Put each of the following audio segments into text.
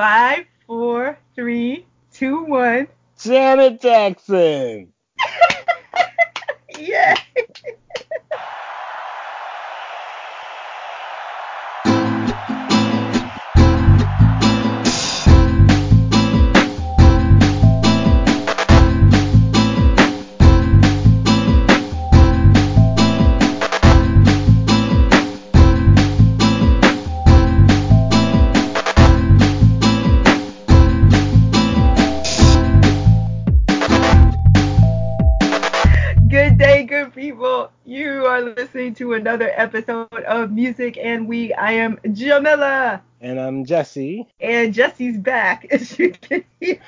Five, four, three, two, one. Janet Jackson. Yay! Listening to another episode of Music and We. I am Jamila, And I'm Jesse. and Jesse's back, as you can hear.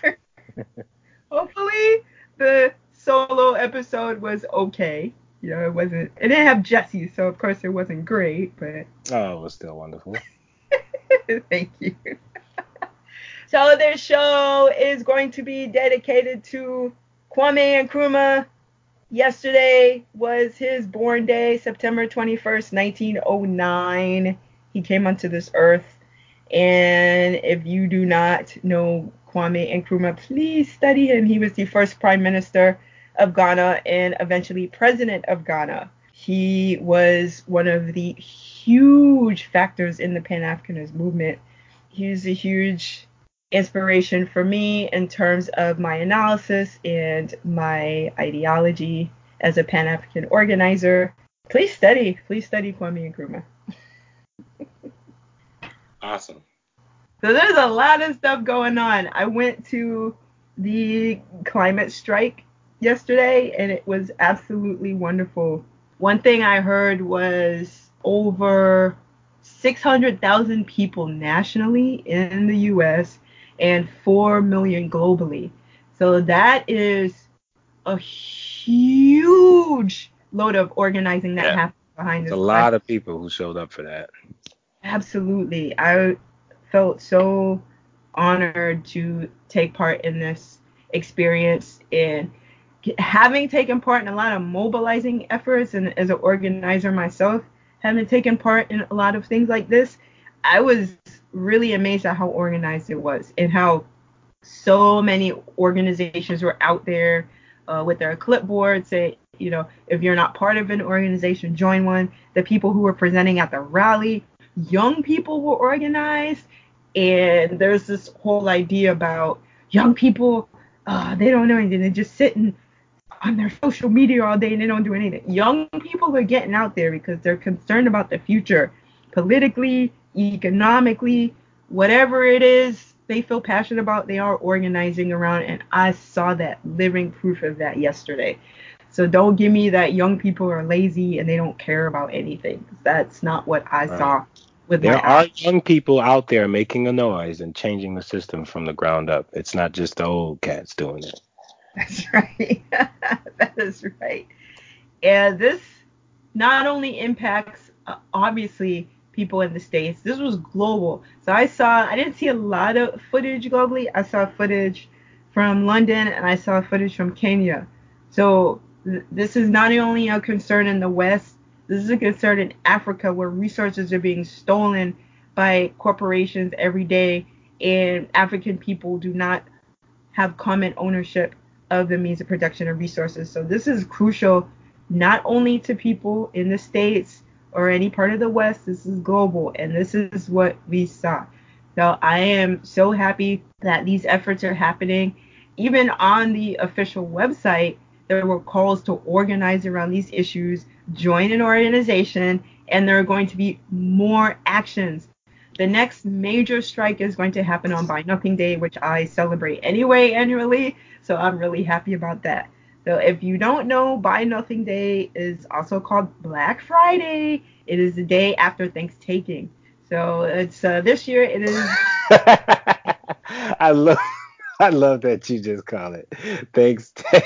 Hopefully, the solo episode was okay. You know, it wasn't. It didn't have Jesse, so of course it wasn't great, but Oh, it was still wonderful. Thank you. so this show is going to be dedicated to Kwame Nkrumah. Yesterday was his born day, September 21st, 1909. He came onto this earth. And if you do not know Kwame Nkrumah, please study him. He was the first prime minister of Ghana and eventually president of Ghana. He was one of the huge factors in the Pan Africanist movement. He's a huge inspiration for me in terms of my analysis and my ideology as a Pan African organizer. Please study, please study Kwame Nkrumah. Awesome. So there's a lot of stuff going on. I went to the climate strike yesterday and it was absolutely wonderful. One thing I heard was over 600,000 people nationally in the US and 4 million globally. So that is a huge load of organizing that Yeah. happened behind There's this. a lot of people who showed up for that. Absolutely. I felt so honored to take part in this experience and having taken part in a lot of mobilizing efforts and as an organizer myself, having taken part in a lot of things like this, I was really amazed at how organized it was and how so many organizations were out there uh, with their clipboards saying, you know, if you're not part of an organization, join one. The people who were presenting at the rally, young people were organized. And there's this whole idea about young people, uh, they don't know anything. They just sitting on their social media all day and they don't do anything. Young people are getting out there because they're concerned about the future, politically, economically, whatever it is they feel passionate about, they are organizing around. And I saw that living proof of that yesterday. So don't give me that young people are lazy and they don't care about anything. That's not what I Right. saw with There are eyes. young people out there making a noise and changing the system from the ground up. It's not just the old cats doing it. That's right. that is right. And this not only impacts uh, obviously people in the states. This was global. So I saw I didn't see a lot of footage globally. I saw footage from London and I saw footage from Kenya. So th- this is not only a concern in the West. This is a concern in Africa where resources are being stolen by corporations every day and African people do not have common ownership of the means of production and resources. So this is crucial not only to people in the States or any part of the West, this is global and this is what we saw. So I am so happy that these efforts are happening. Even on the official website, there were calls to organize around these issues, join an organization, and there are going to be more actions. The next major strike is going to happen on Buy Nothing Day, which I celebrate anyway annually. So I'm really happy about that. So if you don't know, Buy Nothing Day is also called Black Friday. It is the day after Thanksgiving. So it's uh, this year it is I love I love that you just call it. Thanksgiving.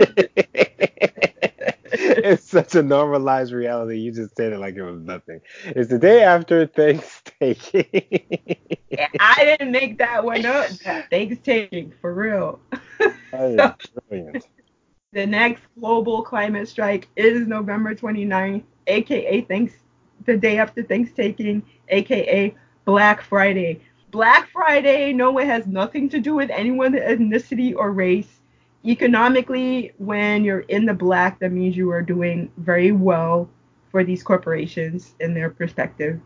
it's such a normalized reality. You just said it like it was nothing. It's the day after Thanksgiving. I didn't make that one up. Thanksgiving for real. That is brilliant. The next global climate strike is November 29th, aka thanks the day after Thanksgiving, aka Black Friday. Black Friday, no, it has nothing to do with anyone's ethnicity or race. Economically, when you're in the black, that means you are doing very well for these corporations in their perspective.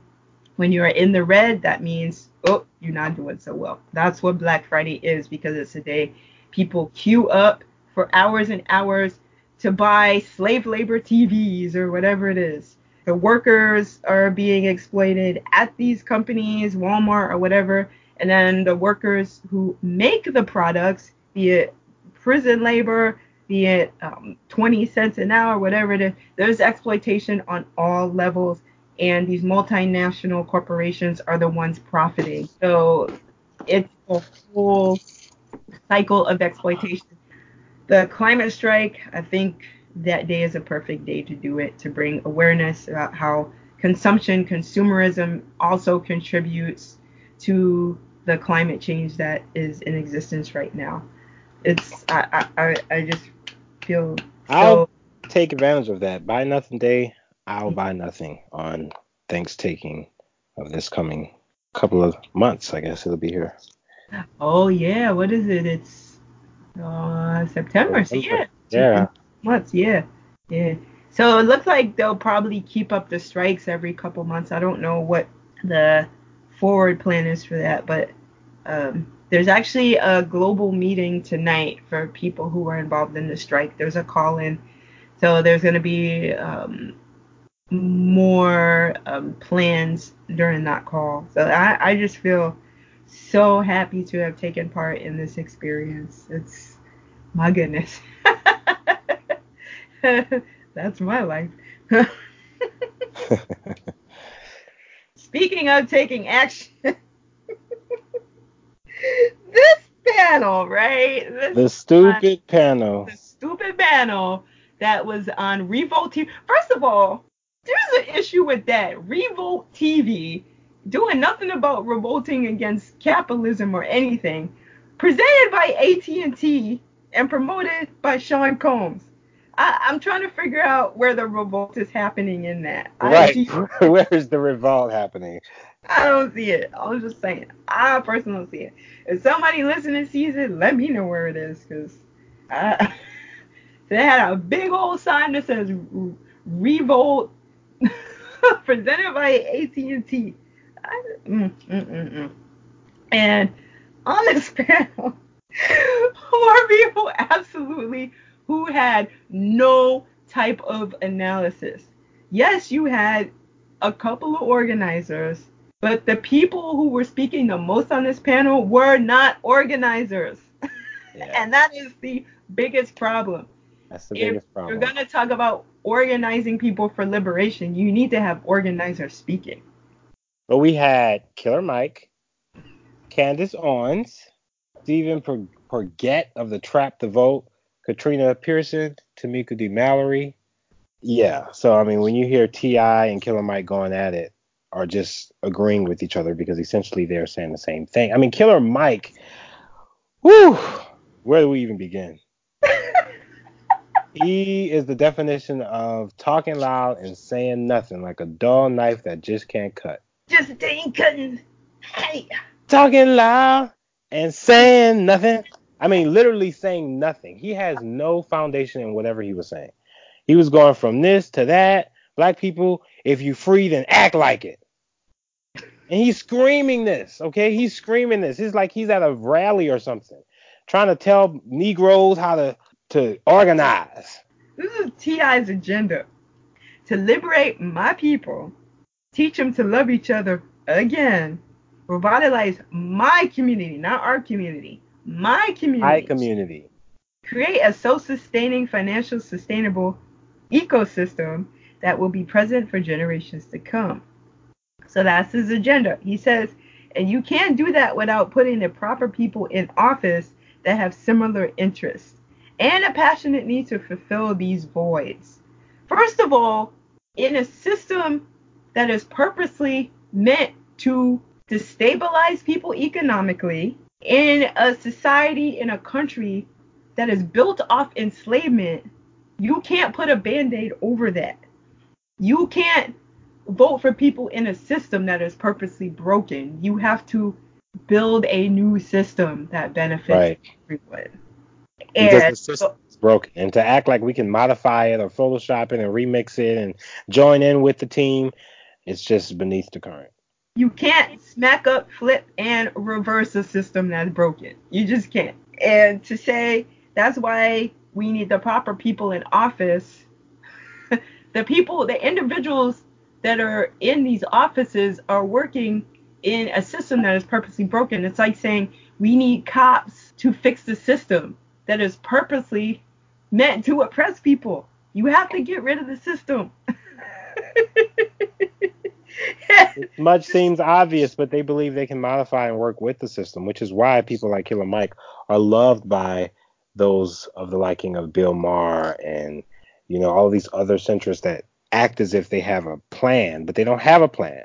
When you are in the red, that means, oh, you're not doing so well. That's what Black Friday is because it's a day people queue up for hours and hours to buy slave labor TVs or whatever it is. The workers are being exploited at these companies, Walmart or whatever, and then the workers who make the products, be it prison labor, be it um, 20 cents an hour, whatever it is, there's exploitation on all levels, and these multinational corporations are the ones profiting. So it's a whole cycle of exploitation. The climate strike, I think that day is a perfect day to do it to bring awareness about how consumption, consumerism also contributes to the climate change that is in existence right now. It's I I, I just feel so I'll take advantage of that. Buy nothing day. I'll buy nothing on Thanksgiving of this coming couple of months. I guess it'll be here. Oh yeah, what is it? It's uh September. So yeah. Yeah. Months, yeah. Yeah. So it looks like they'll probably keep up the strikes every couple months. I don't know what the forward plan is for that, but um, there's actually a global meeting tonight for people who are involved in the strike. There's a call in. So there's going to be um, more um, plans during that call. So I, I just feel so happy to have taken part in this experience. It's my goodness. That's my life. Speaking of taking action, this panel, right? This the stupid panel. The stupid panel that was on Revolt TV. First of all, there's an issue with that. Revolt TV doing nothing about revolting against capitalism or anything. Presented by AT&T and promoted by Sean Combs. I, am trying to figure out where the revolt is happening in that. Right. I, where is the revolt happening? I don't see it. I was just saying. I personally don't see it. If somebody listening sees it, let me know where it is, because I. they had a big old sign that says Revolt presented by AT&T. I, mm, mm, mm, mm. and on this panel, more people absolutely who had no type of analysis. Yes, you had a couple of organizers, but the people who were speaking the most on this panel were not organizers. Yeah. and that is the biggest problem. That's the if biggest problem. You're going to talk about organizing people for liberation. You need to have organizers speaking. Well, we had Killer Mike, Candace Owens, Stephen Purgett of the Trap the Vote, Katrina Pierson, Tamika D. Mallory. Yeah, so I mean, when you hear T.I. and Killer Mike going at it, are just agreeing with each other because essentially they're saying the same thing. I mean, Killer Mike, whew, where do we even begin? he is the definition of talking loud and saying nothing, like a dull knife that just can't cut. Just cutting. Hey. Talking loud and saying nothing. I mean, literally saying nothing. He has no foundation in whatever he was saying. He was going from this to that. Black people, if you free, then act like it. And he's screaming this, okay? He's screaming this. It's like he's at a rally or something, trying to tell Negroes how to to organize. This is T.I.'s agenda to liberate my people, teach them to love each other again, revitalize my community, not our community, my community. My community. Create a self-sustaining, financial sustainable ecosystem that will be present for generations to come. So that's his agenda. He says, and you can't do that without putting the proper people in office that have similar interests and a passionate need to fulfill these voids. First of all, in a system that is purposely meant to destabilize people economically, in a society, in a country that is built off enslavement, you can't put a band aid over that. You can't vote for people in a system that is purposely broken. You have to build a new system that benefits Right. everyone. Because the system is broken. And to act like we can modify it or Photoshop it and remix it and join in with the team, it's just beneath the current. you can't smack up, flip, and reverse a system that's broken. You just can't. And to say that's why we need the proper people in office, the people, the individuals that are in these offices are working in a system that is purposely broken. It's like saying we need cops to fix the system that is purposely meant to oppress people. You have to get rid of the system. Much seems obvious, but they believe they can modify and work with the system, which is why people like Killer Mike are loved by those of the liking of Bill Maher and you know all these other centrists that act as if they have a plan, but they don't have a plan.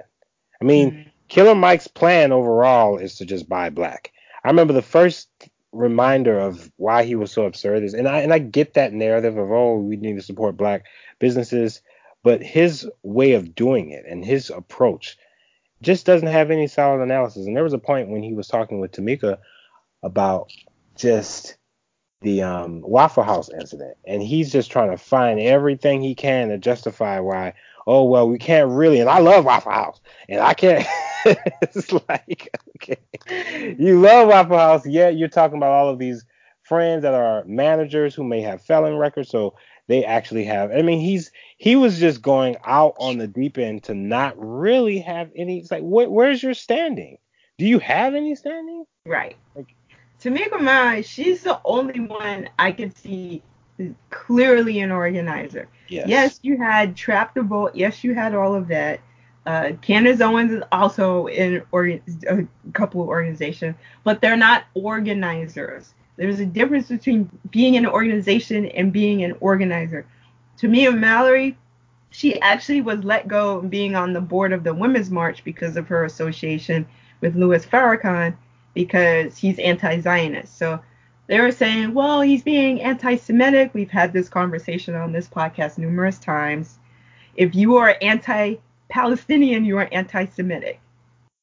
I mean, Mhm. Killer Mike's plan overall is to just buy black. I remember the first reminder of why he was so absurd is, and I and I get that narrative of oh we need to support black businesses, but his way of doing it and his approach just doesn't have any solid analysis. And there was a point when he was talking with Tamika about just the um, Waffle House incident, and he's just trying to find everything he can to justify why. Oh well, we can't really, and I love Waffle House, and I can't. it's like, okay, you love Waffle House, yet you're talking about all of these friends that are managers who may have felon records, so they actually have. I mean, he's he was just going out on the deep end to not really have any. It's like, wh- where's your standing? Do you have any standing? Right. Like- Tamika Mai, she's the only one I could see clearly an organizer. Yes, Yes, you had Trap the Vote. Yes, you had all of that. Uh, Candace Owens is also in or- a couple of organizations, but they're not organizers. There's a difference between being in an organization and being an organizer. Tamika Mallory, she actually was let go of being on the board of the Women's March because of her association with Louis Farrakhan because he's anti-Zionist. So they were saying, well, he's being anti-Semitic. We've had this conversation on this podcast numerous times. If you are anti-Palestinian, you are anti-Semitic.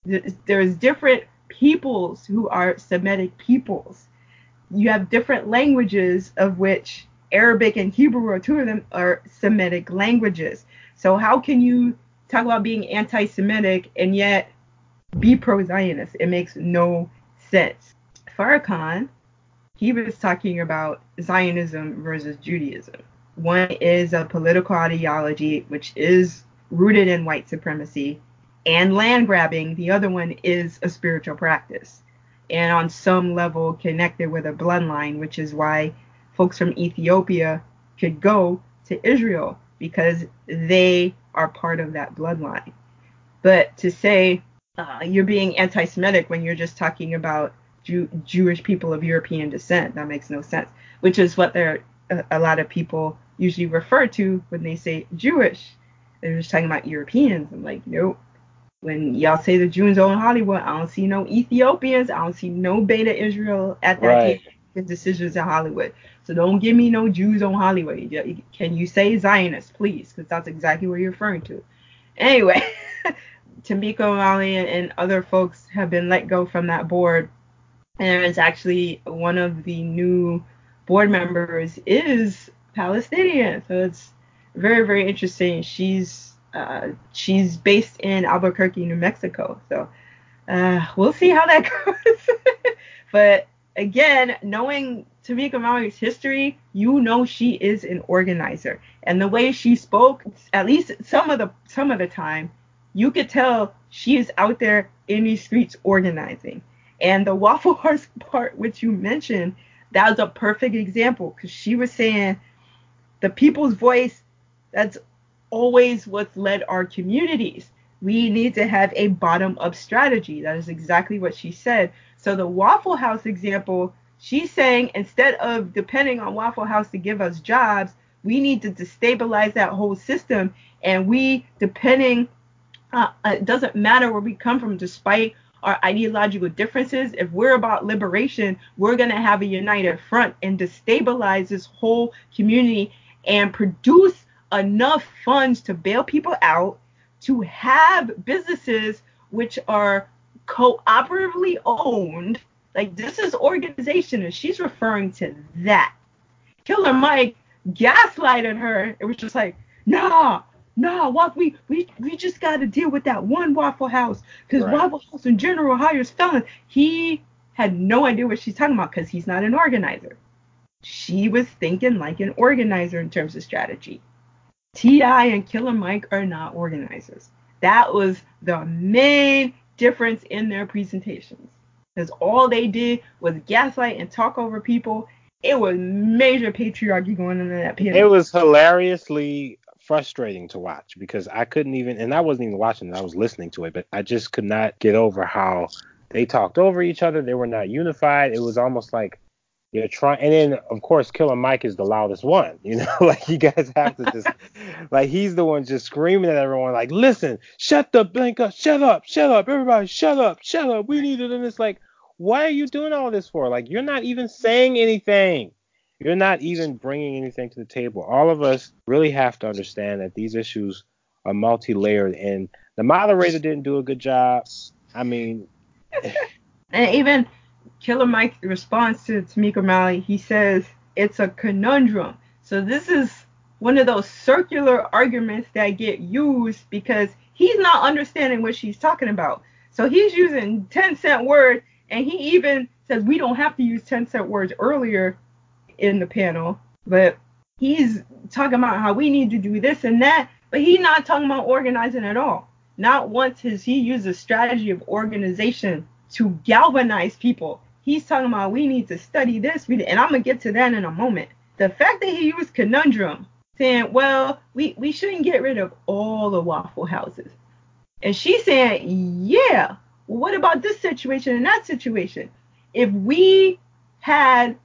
There's different peoples who are Semitic peoples. You have different languages of which Arabic and Hebrew are two of them are Semitic languages. So how can you talk about being anti-Semitic and yet be pro-Zionist? It makes no sense. Farrakhan, he was talking about Zionism versus Judaism. One is a political ideology which is rooted in white supremacy and land grabbing. The other one is a spiritual practice and on some level connected with a bloodline, which is why folks from Ethiopia could go to Israel because they are part of that bloodline. But to say uh, you're being anti-Semitic when you're just talking about Jew- Jewish people of European descent, that makes no sense. Which is what they're a, a lot of people usually refer to when they say Jewish. They're just talking about Europeans. I'm like, nope. When y'all say the Jews own Hollywood, I don't see no Ethiopians. I don't see no Beta Israel at that Right. table decisions in Hollywood. So don't give me no Jews on Hollywood. Can you say Zionist, please? Because that's exactly what you're referring to. Anyway, Tamika O'Malley and, and other folks have been let go from that board. And it's actually one of the new board members is Palestinian. So it's very, very interesting. She's uh, she's based in Albuquerque, New Mexico. So uh, we'll see how that goes. but again, knowing Tamika Mallory's history, you know she is an organizer, and the way she spoke, at least some of the some of the time, you could tell she is out there in these streets organizing. And the Waffle House part, which you mentioned, that was a perfect example because she was saying the people's voice. That's always what's led our communities. We need to have a bottom up strategy. That is exactly what she said. So the Waffle House example, she's saying instead of depending on Waffle House to give us jobs, we need to destabilize that whole system. And we, depending, uh, it doesn't matter where we come from, despite our ideological differences. If we're about liberation, we're going to have a united front and destabilize this whole community and produce enough funds to bail people out, to have businesses which are cooperatively owned. Like this is organization, and she's referring to that. Killer Mike gaslighted her. It was just like, nah, nah, what we we we just got to deal with that one Waffle House because right. Waffle House in general hires felons. He had no idea what she's talking about because he's not an organizer. She was thinking like an organizer in terms of strategy. T.I. and Killer Mike are not organizers. That was the main difference in their presentations. Because all they did was gaslight and talk over people. It was major patriarchy going on in that panel. It was hilariously frustrating to watch because I couldn't even, and I wasn't even watching I was listening to it, but I just could not get over how they talked over each other. They were not unified. It was almost like you're trying, and then of course Killer Mike is the loudest one. You know, like you guys have to just, like he's the one just screaming at everyone, like, listen, shut the blank up, shut up, shut up, everybody, shut up, shut up. We need it, and it's like, why are you doing all this for? Like you're not even saying anything. You're not even bringing anything to the table. All of us really have to understand that these issues are multi-layered, and the moderator didn't do a good job. I mean, and even Killer Mike's response to Tamika O'Malley, he says it's a conundrum. So this is one of those circular arguments that get used because he's not understanding what she's talking about. So he's using 10 cent words, and he even says we don't have to use 10 cent words earlier in the panel, but he's talking about how we need to do this and that, but he's not talking about organizing at all. Not once has he used a strategy of organization to galvanize people. He's talking about we need to study this, and I'm gonna get to that in a moment. The fact that he used conundrum, saying, well, we, we shouldn't get rid of all the waffle houses. And she's saying, yeah, well, what about this situation and that situation? If we had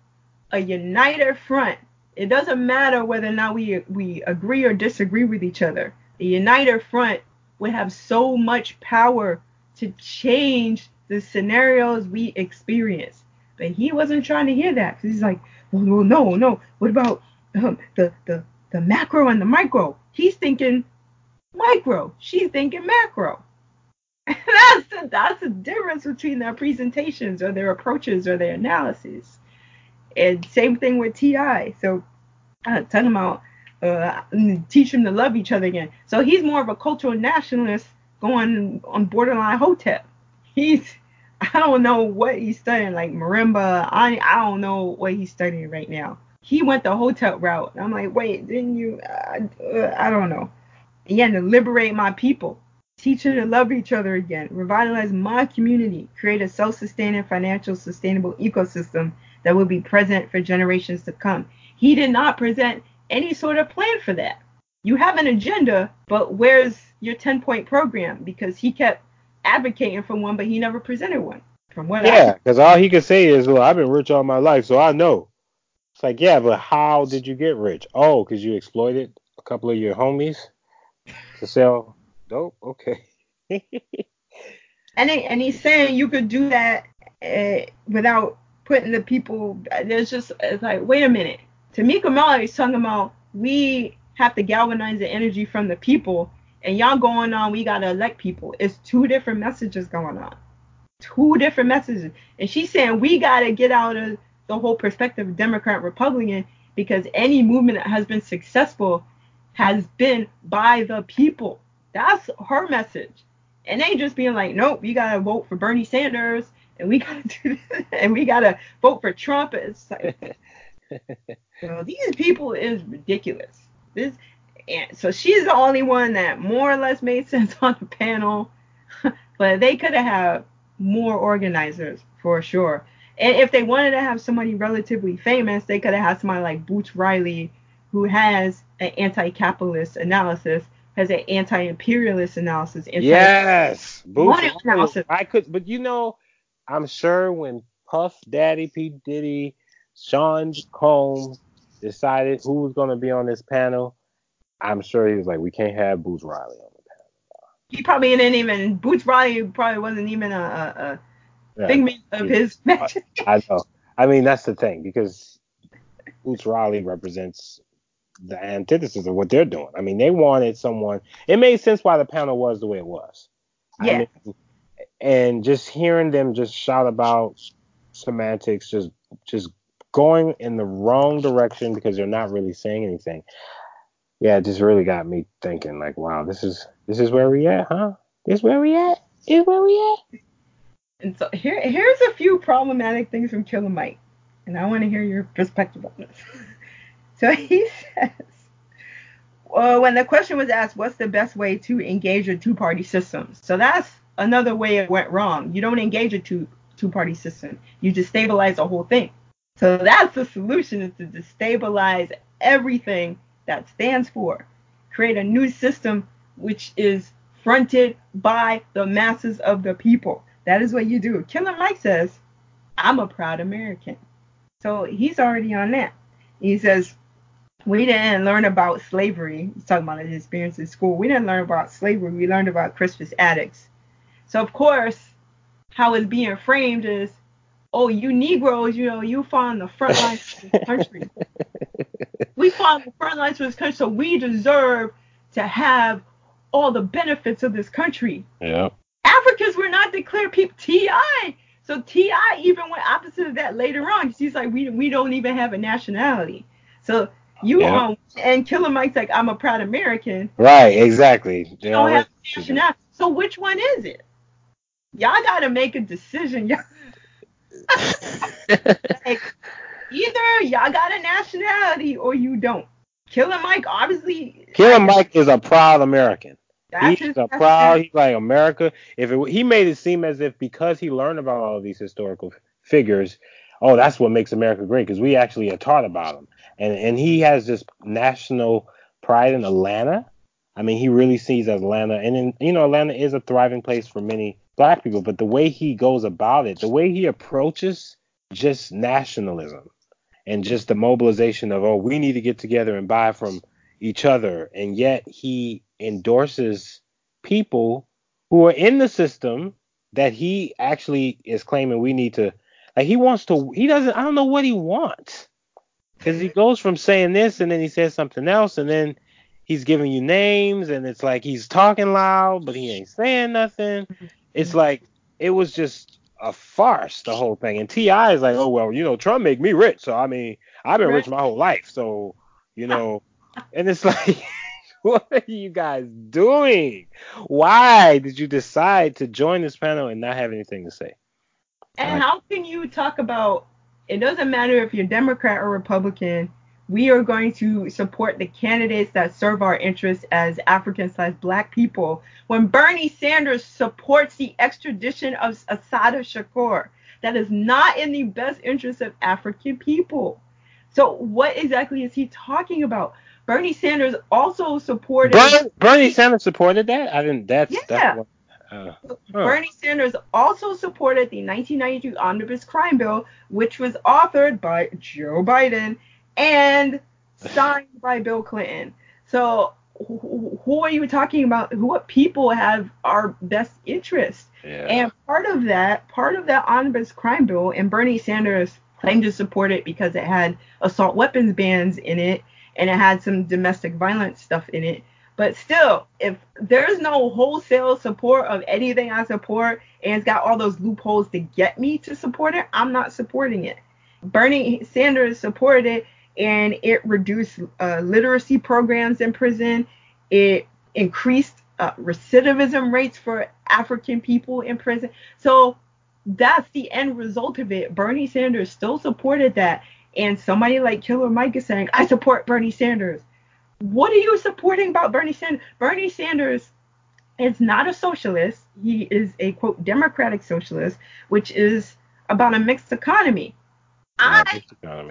a united front, it doesn't matter whether or not we we agree or disagree with each other. The united front would have so much power to change the scenarios we experience. But he wasn't trying to hear that because he's like, well, well, no, no. What about um, the the the macro and the micro? He's thinking micro. She's thinking macro. that's the that's the difference between their presentations or their approaches or their analyses. And same thing with T.I. So uh, talking about uh, teach them to love each other again. So he's more of a cultural nationalist going on borderline hotep. He's I don't know what he's studying, like marimba. I I don't know what he's studying right now. He went the hotep route. I'm like, wait, didn't you? Uh, uh, I don't know. Yeah, to liberate my people, teach them to love each other again, revitalize my community, create a self-sustaining, financial, sustainable ecosystem that will be present for generations to come. He did not present any sort of plan for that. You have an agenda, but where's your 10 point program? Because he kept advocating for one, but he never presented one. From what yeah, because all he could say is, "Well, I've been rich all my life, so I know." It's like, yeah, but how did you get rich? Oh, because you exploited a couple of your homies to sell dope. Okay. and and he's saying you could do that uh, without putting the people. There's just it's like, wait a minute. Tamika Mallory is talking about we have to galvanize the energy from the people, and y'all going on, we gotta elect people. It's two different messages going on. Two different messages. And she's saying we gotta get out of the whole perspective of Democrat Republican because any movement that has been successful has been by the people. That's her message. And they just being like, nope, you gotta vote for Bernie Sanders and we gotta do this, and we gotta vote for Trump. It's like you know, these people is ridiculous. This and so she's the only one that more or less made sense on the panel. but they could have had more organizers for sure. And if they wanted to have somebody relatively famous, they could have had somebody like Boots Riley, who has an anti-capitalist analysis, has an anti-imperialist analysis. Anti- yes, Boots analysis. I could, but you know, I'm sure when Puff Daddy, P Diddy, Sean Combs decided who was going to be on this panel, I'm sure he was like, we can't have Boots Riley on the panel. He probably didn't even. Boots Riley probably wasn't even a, a, a yeah, figment of his magic. I know. I mean, that's the thing because Boots Riley represents the antithesis of what they're doing. I mean, they wanted someone. It made sense why the panel was the way it was. Yeah. I mean, and just hearing them just shout about semantics, just just going in the wrong direction because they're not really saying anything. Yeah, it just really got me thinking like, wow, this is this is where we at, huh? This is where we at? Is where we at? And so here here's a few problematic things from Killer Mike, and I want to hear your perspective on this. so he says, well, when the question was asked, what's the best way to engage a two-party system? So that's another way it went wrong. You don't engage a two two-party system. You destabilize the whole thing. So that's the solution is to destabilize everything that stands for. Create a new system which is fronted by the masses of the people. That is what you do. Killer Mike says, I'm a proud American. So he's already on that. He says, we didn't learn about slavery. He's talking about his experience in school. We didn't learn about slavery. We learned about Crispus Attucks. So of course, how it's being framed is, oh, you Negroes, you know, you fought on the front lines of this country. we fought on the front lines of this country, so we deserve to have all the benefits of this country. Yeah. Africans were not declared people. T.I. So T.I. even went opposite of that later on. He's like, we we don't even have a nationality. So you Yeah. um and Killer Mike's like, I'm a proud American. Right, exactly. They don't have nationality. So which one is it? Y'all gotta make a decision. Y'all. like, either y'all got a nationality or you don't. Killer Mike obviously Killer Mike is a proud American. He's a proud. He's like America. If it, he made it seem as if because he learned about all of these historical figures, oh, that's what makes America great because we actually are taught about them, and and he has this national pride in Atlanta. I mean, he really sees Atlanta, and then you know, Atlanta is a thriving place for many black people. But the way he goes about it, the way he approaches just nationalism and just the mobilization of oh, we need to get together and buy from each other, and yet he endorses people who are in the system that he actually is claiming we need to like he wants to he doesn't I don't know what he wants because he goes from saying this and then he says something else and then he's giving you names and it's like he's talking loud but he ain't saying nothing it's like it was just a farce the whole thing. And T.I. is like oh well you know trump make me rich. So i mean i've been rich my whole life. So you know and it's like what are you guys doing? Why did you decide to join this panel and not have anything to say? And how can you talk about it doesn't matter if you're Democrat or Republican, we are going to support the candidates that serve our interests as African slash black people when Bernie Sanders supports the extradition of Assata Shakur. That is not in the best interest of African people. So what exactly is he talking about? Bernie Sanders also supported Bernie, Bernie Sanders supported that. I didn't. That's Yeah. that's what. Uh. Bernie Sanders also supported the 1992 Omnibus Crime Bill, which was authored by Joe Biden and signed by Bill Clinton. So, who, who are you talking about? Who what people have our best interest? yeah. And part of that, part of that omnibus crime bill, and Bernie Sanders claimed to support it because it had assault weapons bans in it and it had some domestic violence stuff in it. But still, if there's no wholesale support of anything I support and it's got all those loopholes to get me to support it, I'm not supporting it. Bernie Sanders supported it and it reduced uh, literacy programs in prison. It increased uh, recidivism rates for African people in prison. So that's the end result of it. Bernie Sanders still supported that. And somebody like Killer Mike is saying, I support Bernie Sanders. What are you supporting about Bernie Sanders? Bernie Sanders is not a socialist. He is a quote democratic socialist, which is about a mixed economy. I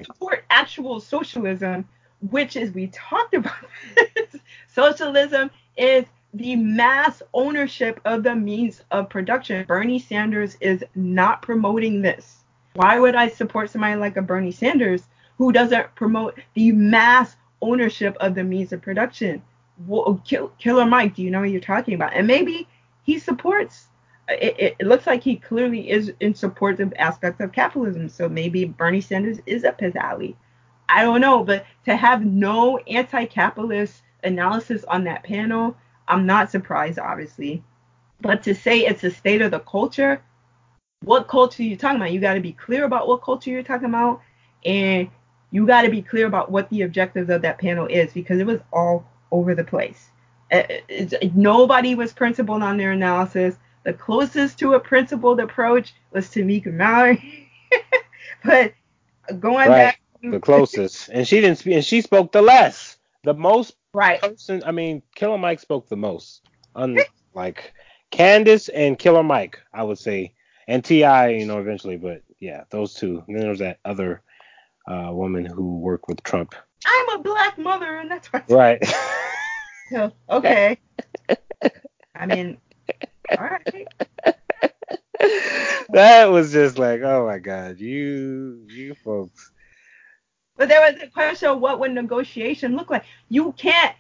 support actual socialism, which is we talked about. this. socialism is the mass ownership of the means of production. Bernie Sanders is not promoting this. Why would I support somebody like a Bernie Sanders who doesn't promote the mass ownership of the means of production? Kill- Killer Mike, do you know what you're talking about? And maybe he supports. It, it, looks like he clearly is in support of aspects of capitalism. So maybe Bernie Sanders is up his alley. I don't know, but to have no anti-capitalist analysis on that panel, I'm not surprised, obviously. But to say it's a state of the culture, what culture are you talking about? You got to be clear about what culture you're talking about, and you got to be clear about what the objectives of that panel is because it was all over the place. Uh, uh, it, it, nobody was principled on their analysis. The closest to a principled approach was Tamika Mallory, but going right. back, the closest, and she didn't speak, and she spoke the less, the most. Right. Person, I mean, Killer Mike spoke the most. Unlike Candace and Killer Mike, I would say, and T.I., you know, eventually, but yeah, those two. And then there's that other uh, woman who worked with Trump. I'm a black mother, and that's why. Right. so, okay. I mean, all right. that was just like, oh my God, you, you folks. But there was a question of what would negotiation look like. You can't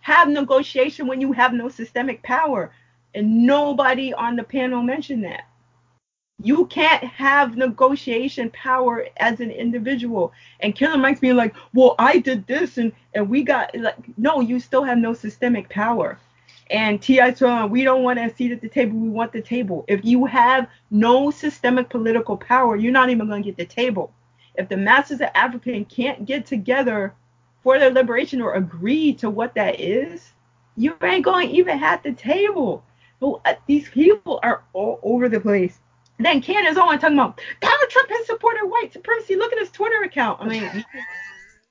have negotiation when you have no systemic power, and nobody on the panel mentioned that. You can't have negotiation power as an individual. And Killer Mike's being like, well, I did this and, and we got like no, you still have no systemic power. And T.I. said, we don't want a seat at the table, we want the table. If you have no systemic political power, you're not even gonna get the table. If the masses of African can't get together for their liberation or agree to what that is, you ain't going to even have the table. But uh, these people are all over the place. Then Candace Owens talking about Donald Trump has supported white supremacy. Look at his Twitter account. I mean,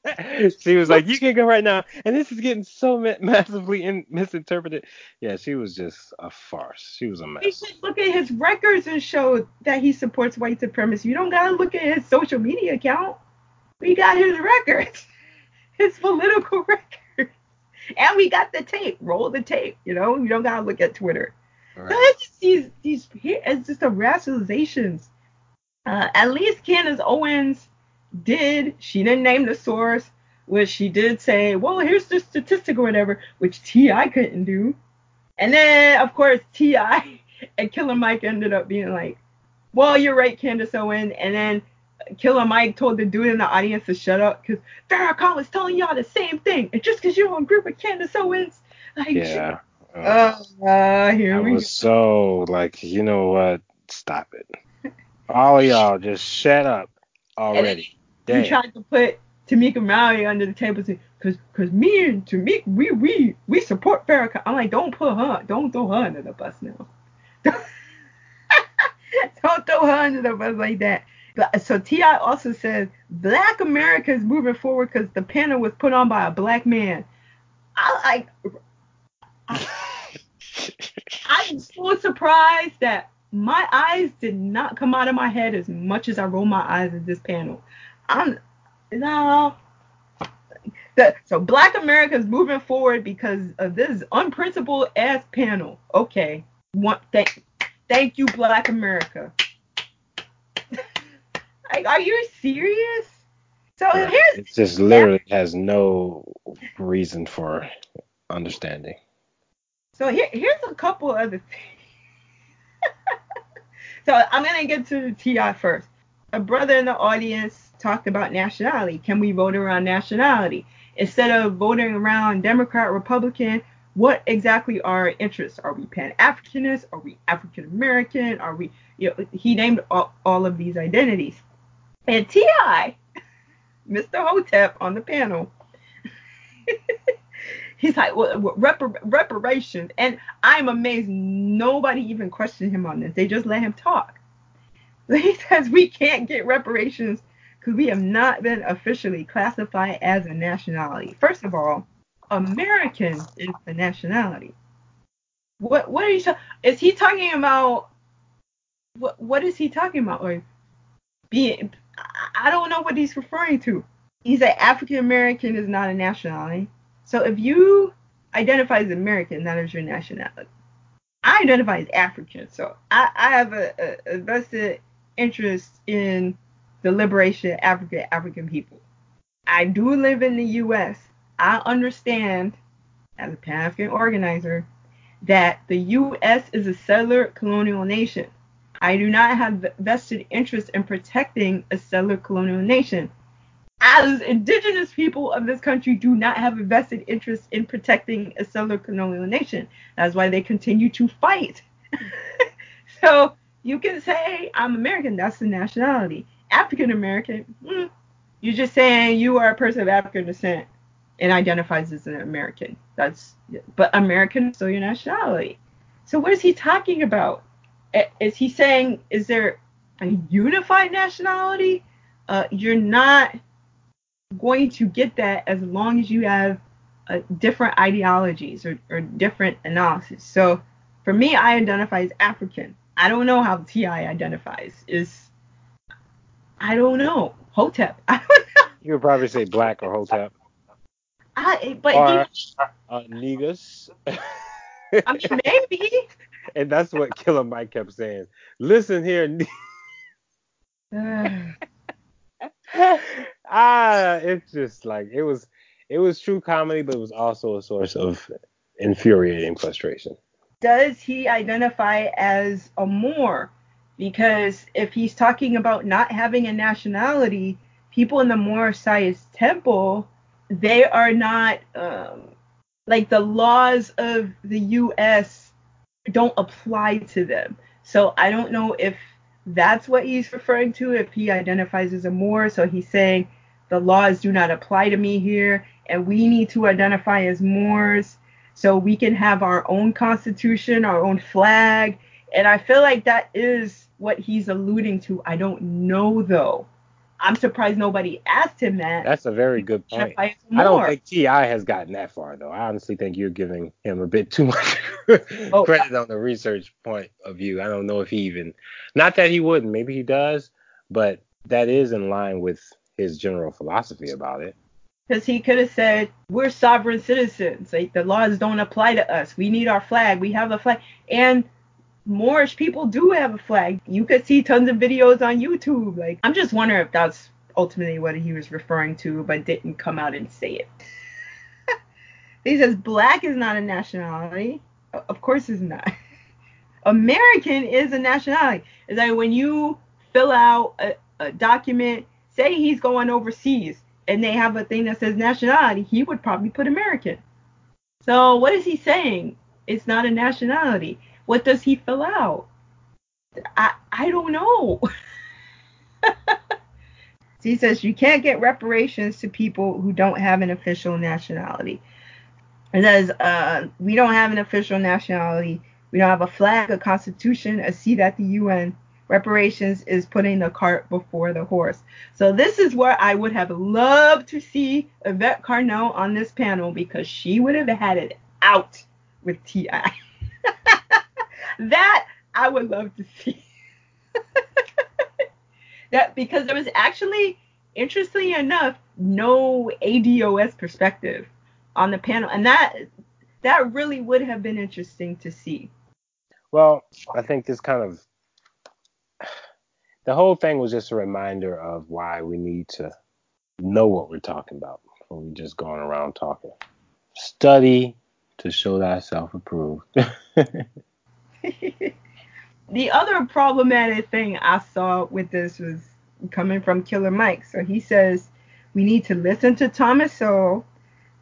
she was like, "You can go right now," and this is getting so ma- massively in- misinterpreted. Yeah, she was just a farce. She was a mess. You should look at his records and show that he supports white supremacy. You don't gotta look at his social media account. We got his records, his political records, and we got the tape. Roll the tape. You know, you don't gotta look at Twitter. Right. So it's just these these it's just the rationalizations. Uh, at least Candace Owens did she didn't name the source, which she did say, well, here's the statistic or whatever, which T.I. couldn't do. And then of course T.I. and Killer Mike ended up being like, well, you're right, Candace Owen. And then Killer Mike told the dude in the audience to shut up because Farrakhan was telling y'all the same thing. And just because you don't agree with Candace Owens, like, yeah. Uh, uh, here I we was go. so like, you know what? Stop it. All y'all just shut up already. Damn. You tried to put Tamika Mallory under the table because because me and Tamika we we we support Farrakhan. I'm like, don't put her, don't throw her under the bus now. don't throw her under the bus like that. But, so T.I. also says Black America is moving forward because the panel was put on by a black man. I like. I'm so surprised that my eyes did not come out of my head as much as I rolled my eyes at this panel. I'm no. The, so Black America is moving forward because of this unprincipled ass panel. Okay. One, thank, thank you, Black America. like, are you serious? So right. here's it just literally has no reason for understanding. So here, here's a couple other things. so I'm gonna get to T.I. first. A brother in the audience talked about nationality. Can we vote around nationality? Instead of voting around Democrat, Republican, what exactly are our interests? Are we Pan Africanist? Are we African American? Are we, you know, he named all, all of these identities. And T.I., Mr. Hotep on the panel, He's like, well, repar- reparations. And I'm amazed nobody even questioned him on this. They just let him talk. He says we can't get reparations because we have not been officially classified as a nationality. First of all, American is a nationality. What what are you ta- is he talking about? What what is he talking about? Like being I don't know what he's referring to. He said African American is not a nationality. So if you identify as American, that is your nationality. I identify as African, so I, I have a, a, vested interest in the liberation of African African people. I do live in the U.S. I understand, as a Pan African organizer, that the U.S. is a settler colonial nation. I do not have vested interest in protecting a settler colonial nation as indigenous people of this country do not have a vested interest in protecting a settler colonial nation. That's why they continue to fight so you can say I'm American. That's the nationality. African American. Mm, you're just saying you are a person of African descent and identifies as an American. That's but American still your nationality. So what is he talking about? Is he saying is there a unified nationality? Uh, you're not going to get that as long as you have uh, different ideologies or, or different analysis. So for me, I identify as African. I don't know how T.I. identifies. Is I don't know. Hotep. I don't know. You would probably say black or Hotep. I, but or he, uh, Negus. I mean, maybe. and that's what Killer Mike kept saying. Listen here. ah, it's just like it was. It was true comedy, but it was also a source of infuriating frustration. Does he identify as a Moor? Because if he's talking about not having a nationality, people in the Science Temple, they are not um, like the laws of the U.S. don't apply to them. So I don't know if that's what he's referring to, if he identifies as a Moor. So he's saying the laws do not apply to me here, and we need to identify as Moors so we can have our own constitution, our own flag. And I feel like that is what he's alluding to. I don't know though. I'm surprised nobody asked him that. That's a very good point. I don't think T.I. has gotten that far though. I honestly think you're giving him a bit too much oh, credit on the research point of view. I don't know if he even, not that he wouldn't, maybe he does, but that is in line with his general philosophy about it. Because he could have said, we're sovereign citizens. Like the laws don't apply to us. We need our flag. We have a flag. And Moorish people do have a flag. You could see tons of videos on YouTube. Like, I'm just wondering if that's ultimately what he was referring to, but didn't come out and say it. he says black is not a nationality. Of course it's not. American is a nationality. It's like when you fill out a, a document, say he's going overseas, and they have a thing that says nationality, he would probably put American. So what is he saying? It's not a nationality. What does he fill out? I I don't know. he says you can't get reparations to people who don't have an official nationality. It says uh, we don't have an official nationality. We don't have a flag, a constitution, a seat at the UN. Reparations is putting the cart before the horse. So this is where I would have loved to see Yvette Carnell on this panel because she would have had it out with Ti. that I would love to see. that because there was actually, interestingly enough, no ADOS perspective on the panel, and that that really would have been interesting to see. Well, I think this kind of the whole thing was just a reminder of why we need to know what we're talking about before we're just going around talking. Study to show thyself approved. the other problematic thing I saw with this was coming from Killer Mike. So he says we need to listen to Thomas Sowell,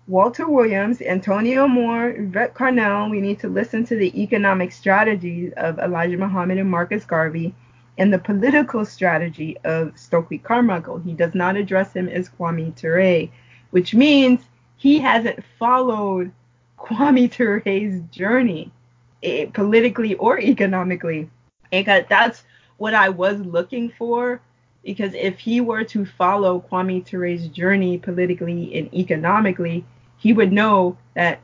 Walter Williams, Antonio Moore, Yvette Carnell. We need to listen to the economic strategies of Elijah Muhammad and Marcus Garvey and the political strategy of Stokely Carmichael. He does not address him as Kwame Ture, which means he hasn't followed Kwame Ture's journey eh, politically or economically. And that's what I was looking for. Because if he were to follow Kwame Ture's journey politically and economically, he would know that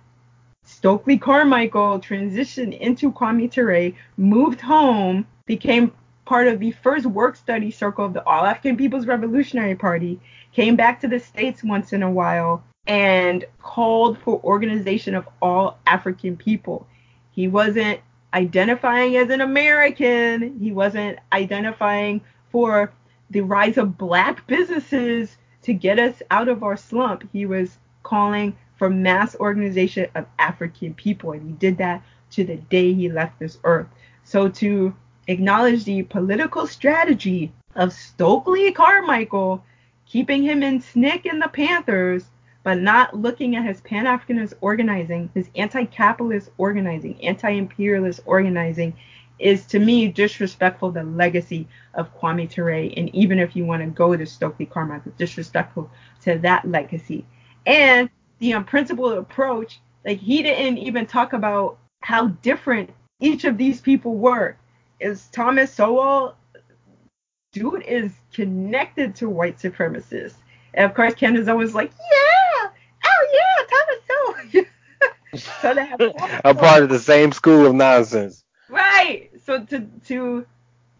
Stokely Carmichael transitioned into Kwame Ture, moved home, became part of the first work study circle of the All African People's Revolutionary Party, came back to the States once in a while, and called for organization of all African people. He wasn't identifying as an American, he wasn't identifying for the rise of black businesses to get us out of our slump. He was calling for mass organization of African people, and he did that to the day he left this earth. So to acknowledge the political strategy of Stokely Carmichael, keeping him in SNCC and the Panthers, but not looking at his Pan Africanist organizing, his anti capitalist organizing, anti imperialist organizing, is to me disrespectful the legacy of Kwame Ture. And even if you want to go to Stokely Carmichael, disrespectful to that legacy. And the unprincipled approach, like he didn't even talk about how different each of these people were. Is Thomas Sowell, dude, is connected to white supremacists. And of course, Candace was like, yeah, oh yeah, Thomas Sowell. So they have a part of the same school of nonsense. Right. So to to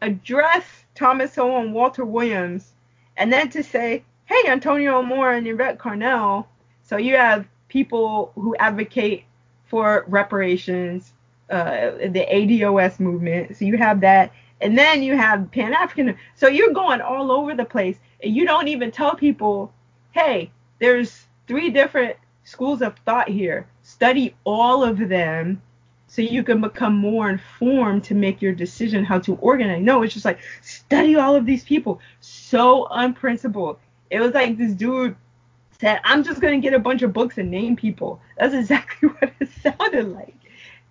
address Thomas Sowell and Walter Williams, and then to say, hey, Antonio Moore and Yvette Carnell. So you have people who advocate for reparations, uh, the ADOS movement. So you have that, and then you have Pan African. So you're going all over the place, and you don't even tell people, hey, there's three different schools of thought here. Study all of them so you can become more informed to make your decision how to organize. No, it's just like study all of these people. So unprincipled. It was like this dude said, I'm just gonna get a bunch of books and name people. That's exactly what it sounded like.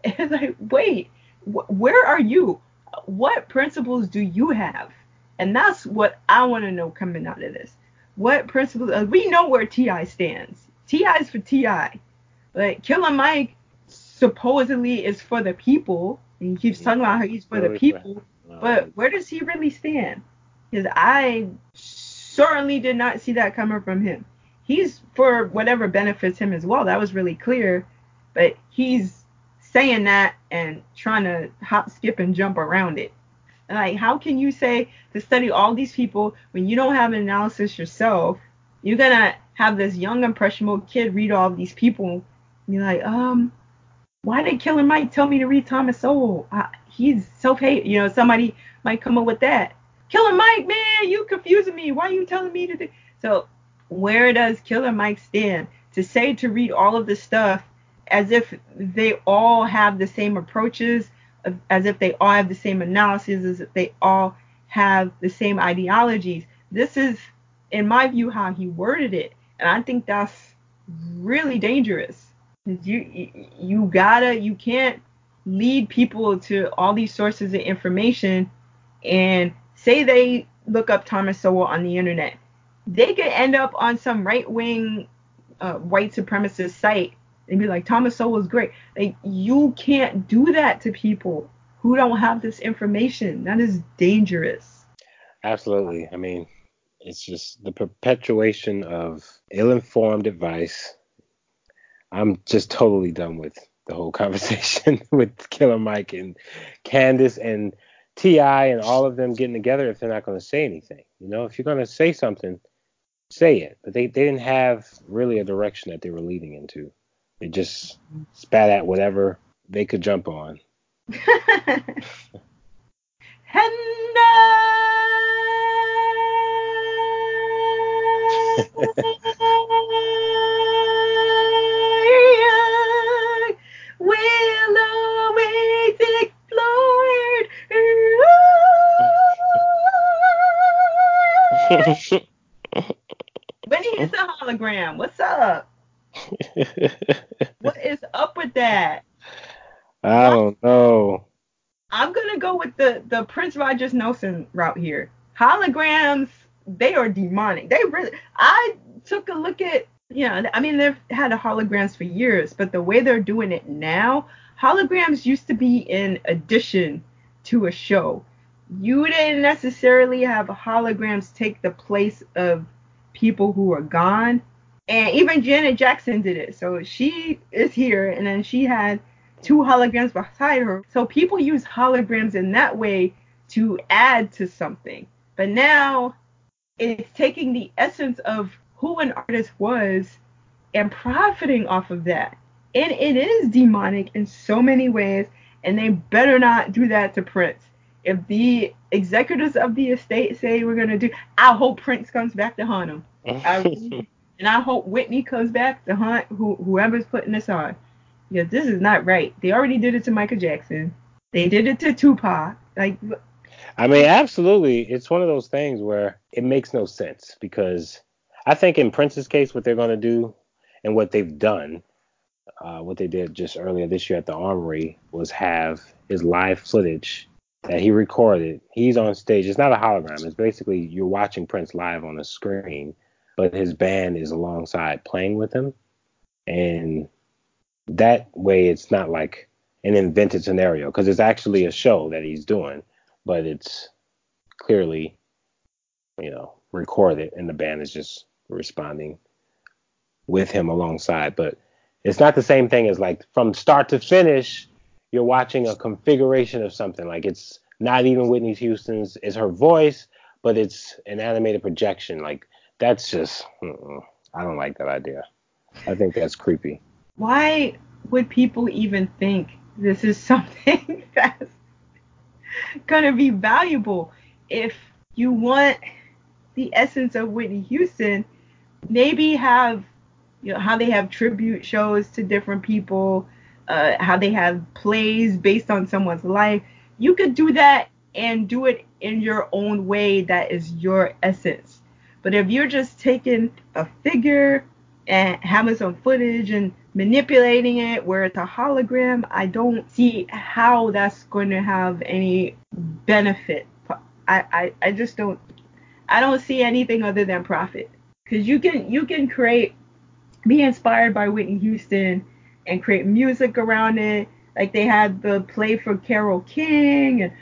It's like, wait, wh- where are you? What principles do you have? And that's what I want to know coming out of this. What principles? Uh, we know where T.I. stands. T.I. is for Ti. Like Killer Mike supposedly is for the people. And he keeps talking about how he's for the people. But where does he really stand? Because I certainly did not see that coming from him. He's for whatever benefits him as well. That was really clear. But he's saying that and trying to hop, skip, and jump around it. Like, how can you say to study all these people when you don't have an analysis yourself? You're gonna have this young impressionable kid read all these people. You're like, um, why did Killer Mike tell me to read Thomas Sowell? He's self-hate. You know, somebody might come up with that. Killer Mike, man, you confusing me. Why are you telling me to do? So, where does Killer Mike stand to say to read all of this stuff as if they all have the same approaches, as if they all have the same analysis, as if they all have the same ideologies? This is, in my view, how he worded it, and I think that's really dangerous you you gotta you can't lead people to all these sources of information and say they look up Thomas Sowell on the internet. They could end up on some right wing uh, white supremacist site and be like, Thomas Sowell is great. Like, you can't do that to people who don't have this information. That is dangerous. Absolutely. I mean, it's just the perpetuation of ill informed advice I'm just totally done with the whole conversation with Killer Mike and Candace and T.I. and all of them getting together if they're not going to say anything. You know, if you're going to say something, say it. But they, they didn't have really a direction that they were leading into. They just spat at whatever they could jump on. Benny is a hologram. What's up? what is up with that? I don't know. I'm gonna go with the the Prince Rogers Nelson route here. Holograms, they are demonic. They really. I took a look at yeah, I mean they've had holograms for years, but the way they're doing it now, holograms used to be in addition to a show. You didn't necessarily have holograms take the place of people who are gone. And even Janet Jackson did it. So she is here and then she had two holograms beside her. So people use holograms in that way to add to something. But now it's taking the essence of who an artist was and profiting off of that. And it is demonic in so many ways, and they better not do that to Prince. If the executives of the estate say we're gonna do, I hope Prince comes back to haunt him. I, and I hope Whitney comes back to hunt who, whoever's putting this on. Because this is not right. They already did it to Michael Jackson. They did it to Tupac. Like I mean, absolutely. It's one of those things where it makes no sense because I think in Prince's case, what they're going to do and what they've done, uh, what they did just earlier this year at the Armory was have his live footage that he recorded. He's on stage. It's not a hologram. It's basically you're watching Prince live on a screen, but his band is alongside playing with him. And that way it's not like an invented scenario because it's actually a show that he's doing, but it's clearly, you know, recorded and the band is just responding with him alongside. But it's not the same thing as like from start to finish, you're watching a configuration of something. Like it's not even Whitney Houston's, it's her voice, but it's an animated projection. Like that's just, I don't like that idea. I think that's creepy. Why would people even think this is something that's gonna be valuable? If you want the essence of Whitney Houston, maybe have you know how they have tribute shows to different people, uh, how they have plays based on someone's life. You could do that and do it in your own way that is your essence. But if you're just taking a figure and having some footage and manipulating it where it's a hologram, I don't see how that's going to have any benefit. I, I, I just don't I don't see anything other than profit. Cause you can you can create be inspired by Whitney Houston and create music around it. Like they had the play for Carole King and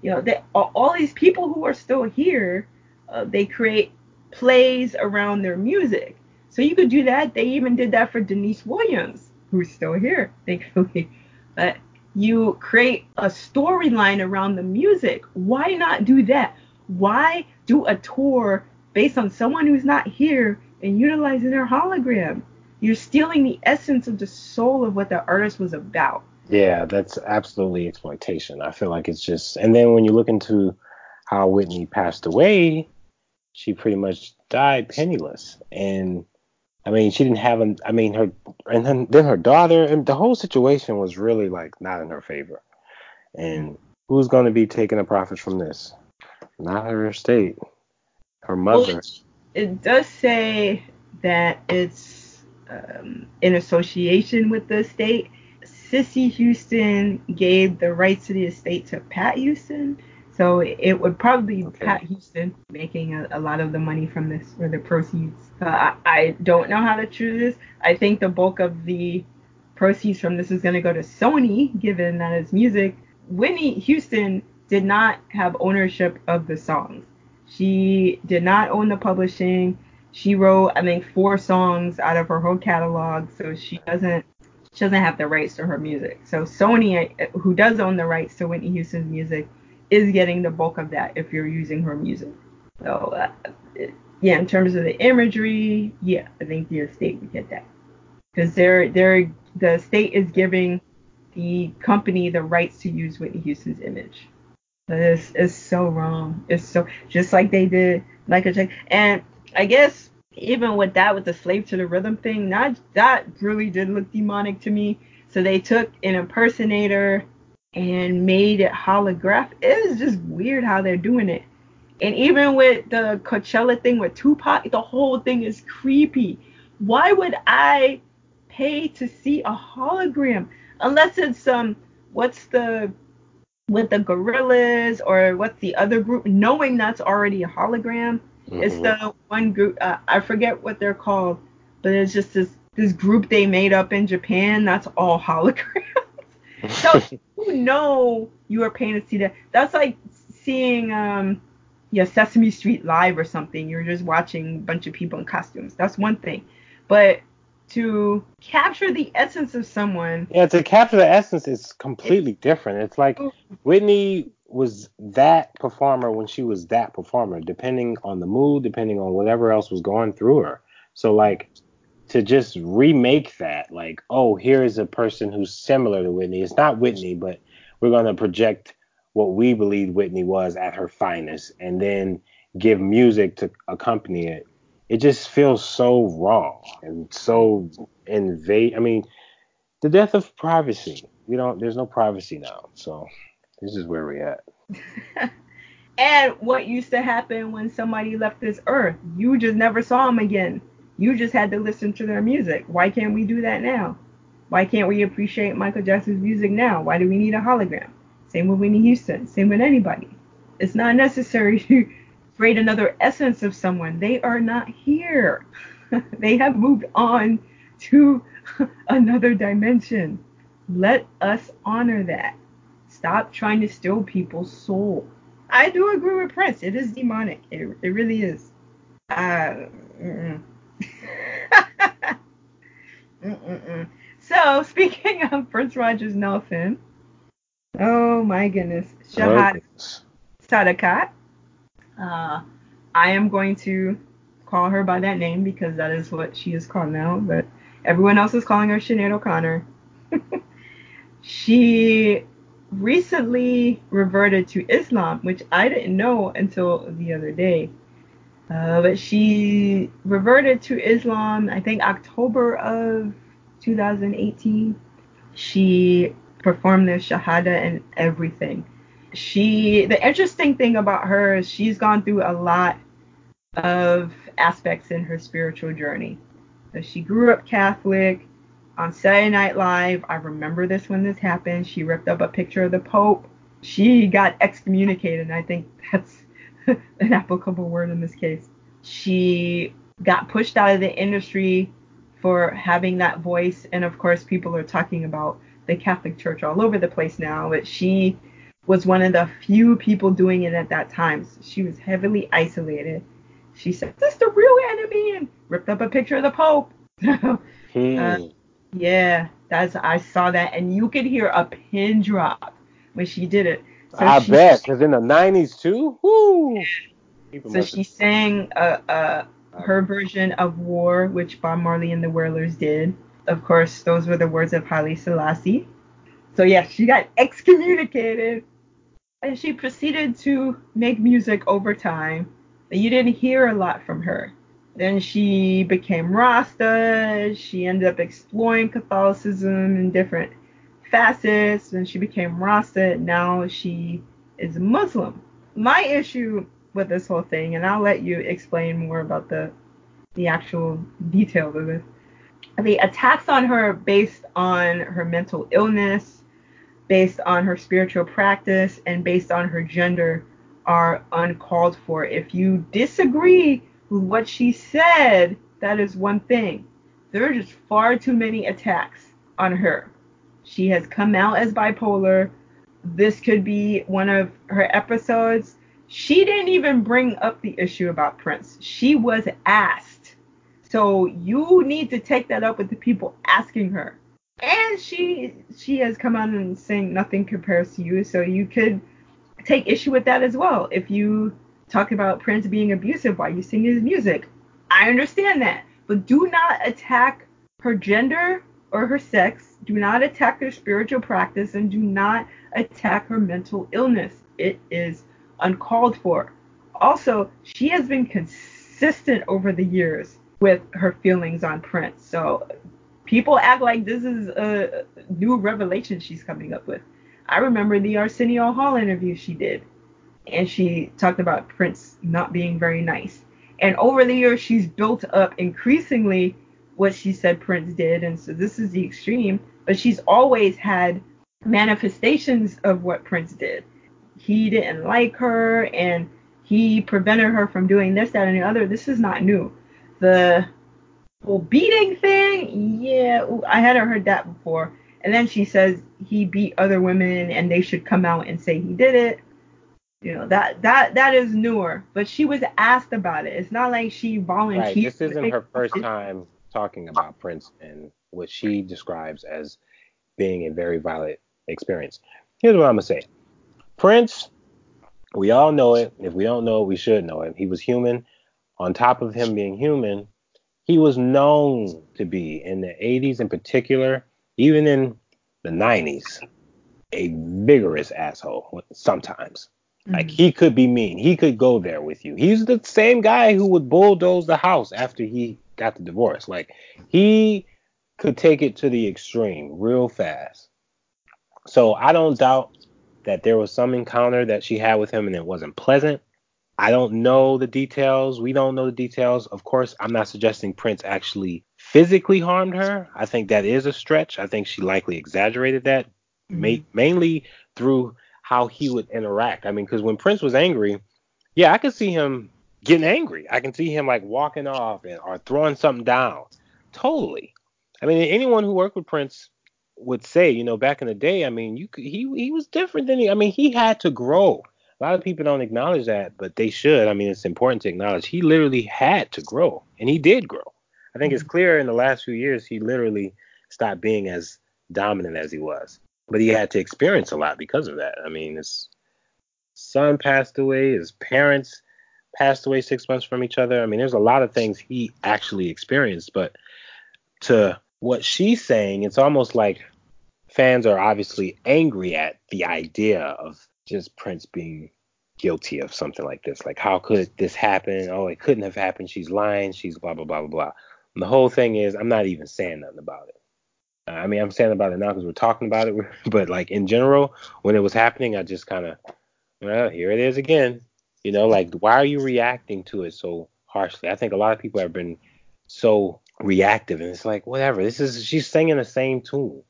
you know they all these people who are still here, uh, they create plays around their music. So you could do that. They even did that for Deniece Williams, who's still here, thankfully. But you create a storyline around the music. Why not do that? Why do a tour based on someone who's not here and utilizing their hologram? You're stealing the essence of the soul of what the artist was about. Yeah, that's absolutely exploitation. I feel like it's just, and then when you look into how Whitney passed away, she pretty much died penniless. And I mean, she didn't have an. I mean, her and then, then her daughter, and the whole situation was really like not in her favor. And who's going to be taking the profits from this? Not her estate, her mother. Well, it does say that it's um, in association with the estate. Sissy Houston gave the rights to the estate to Pat Houston, so it would probably be okay. Pat Houston making a, a, lot of the money from this or the proceeds. Uh, I, I don't know how to choose this. I think the bulk of the proceeds from this is going to go to Sony, given that it's music. Whitney Houston did not have ownership of the songs. She did not own the publishing. She wrote, I think, four songs out of her whole catalog, so she doesn't she doesn't have the rights to her music. So Sony, who does own the rights to Whitney Houston's music, is getting the bulk of that if you're using her music. So uh, yeah, in terms of the imagery, yeah, I think the estate would get that because they're they're the state is giving the company the rights to use Whitney Houston's image. This is so wrong. It's so just like they did Michael Jackson. And I guess even with that, with the slave to the rhythm thing, not that really did look demonic to me. So they took an impersonator and made it holographic. It is just weird how they're doing it. And even with the Coachella thing with Tupac, the whole thing is creepy. Why would I pay to see a hologram unless it's some um, what's the with the Gorillaz or what's the other group knowing that's already a hologram mm-hmm. it's the one group uh, i forget what they're called but it's just this this group they made up in japan that's all holograms. So you know you are paying to see that. That's like seeing um yeah sesame street live or something. You're just watching a bunch of people in costumes. That's one thing. But to capture the essence of someone. Yeah, to capture the essence is completely different. It's like oh. Whitney was that performer when she was that performer, depending on the mood, depending on whatever else was going through her. So like to just remake that, like, oh, here is a person who's similar to Whitney. It's not Whitney, but we're gonna project what we believe Whitney was at her finest, and then give music to accompany it it just feels so wrong and so invade. I mean, the death of privacy. We don't. There's no privacy now. So this is where we're at. and what used to happen when somebody left this earth? You just never saw them again. You just had to listen to their music. Why can't we do that now? Why can't we appreciate Michael Jackson's music now? Why do we need a hologram? Same with Whitney Houston. Same with anybody. It's not necessary to create another essence of someone. They are not here. they have moved on to another dimension. Let us honor that. Stop trying to steal people's soul. I do agree with Prince. It is demonic. It, it really is. Uh, mm-mm. So, speaking of Prince Rogers Nelson, oh my goodness, Shuhada Sadaqat. Uh, I am going to call her by that name because that is what she is called now, but everyone else is calling her Sinead O'Connor. she recently reverted to Islam, which I didn't know until the other day. Uh, but she reverted to Islam, I think October of 2018. She performed the Shahada and everything. She, the interesting thing about her is she's gone through a lot of aspects in her spiritual journey. So she grew up Catholic. On Saturday Night Live, I remember this when this happened. She ripped up a picture of the Pope. She got excommunicated, and I think that's an applicable word in this case. She got pushed out of the industry for having that voice, and of course, people are talking about the Catholic Church all over the place now, but she was one of the few people doing it at that time. She was heavily isolated. She said, "This is the real enemy," and ripped up a picture of the Pope. hmm. uh, yeah, that's I saw that, and you could hear a pin drop when she did it. So I she, bet, because in the '90s too. Woo. so she sang uh, uh, her version of War, which Bob Marley and the Wailers did. Of course, those were the words of Haile Selassie. So yeah, she got excommunicated, and she proceeded to make music over time. You didn't hear a lot from her. Then she became Rasta. She ended up exploring Catholicism in different facets. Then she became Rasta. Now she is Muslim. My issue with this whole thing, and I'll let you explain more about the the actual details of it. The attacks on her based on her mental illness, based on her spiritual practice, and based on her gender are uncalled for. If you disagree with what she said, that is one thing. There are just far too many attacks on her. She has come out as bipolar. This could be one of her episodes. She didn't even bring up the issue about Prince. She was asked. So you need to take that up with the people asking her. And she she has come out and saying nothing compares to you. So you could take issue with that as well. If you talk about Prince being abusive while you sing his music, I understand that. But do not attack her gender or her sex. Do not attack her spiritual practice and do not attack her mental illness. It is uncalled for. Also, she has been consistent over the years with her feelings on Prince. So people act like this is a new revelation she's coming up with. I remember the Arsenio Hall interview she did, and she talked about Prince not being very nice. And over the years, she's built up increasingly what she said Prince did, and so this is the extreme. But she's always had manifestations of what Prince did. He didn't like her, and he prevented her from doing this, that, and the other. This is not new. The beating thing, yeah, I hadn't heard that before. And then she says he beat other women and they should come out and say he did it. You know, that that that is newer. But she was asked about it. It's not like she volunteered. Right. This isn't her first time talking about Prince and what she describes as being a very violent experience. Here's what I'm gonna say. Prince, we all know it. If we don't know it, we should know it. He was human. On top of him being human, he was known to be in the 80s in particular even in the 90s, a vigorous asshole sometimes. Mm-hmm. Like he could be mean. He could go there with you. He's the same guy who would bulldoze the house after he got the divorce. Like he could take it to the extreme real fast. So I don't doubt that there was some encounter that she had with him and it wasn't pleasant. I don't know the details. We don't know the details. Of course, I'm not suggesting Prince actually physically harmed her. I think that is a stretch. I think she likely exaggerated that, mm-hmm. ma- mainly through how he would interact. I mean, because when Prince was angry, yeah, I could see him getting angry. I can see him like walking off and or throwing something down. Totally. I mean, anyone who worked with Prince would say, you know, back in the day, I mean, you could, he he was different than he. I mean, he had to grow. A lot of people don't acknowledge that, but they should. I mean, it's important to acknowledge he literally had to grow, and he did grow. I think it's mm-hmm. clear in the last few years he literally stopped being as dominant as he was, but he had to experience a lot because of that. I mean, his son passed away, his parents passed away six months from each other. I mean, there's a lot of things he actually experienced, but to what she's saying, it's almost like fans are obviously angry at the idea of just Prince being guilty of something like this. Like, how could this happen? Oh, it couldn't have happened. She's lying. She's blah, blah, blah, blah, blah. And the whole thing is, I'm not even saying nothing about it. I mean, I'm saying about it now because we're talking about it, but like in general, when it was happening, I just kind of, well, here it is again. You know, like why are you reacting to it so harshly? I think a lot of people have been so reactive, and it's like whatever. This is she's singing the same tune.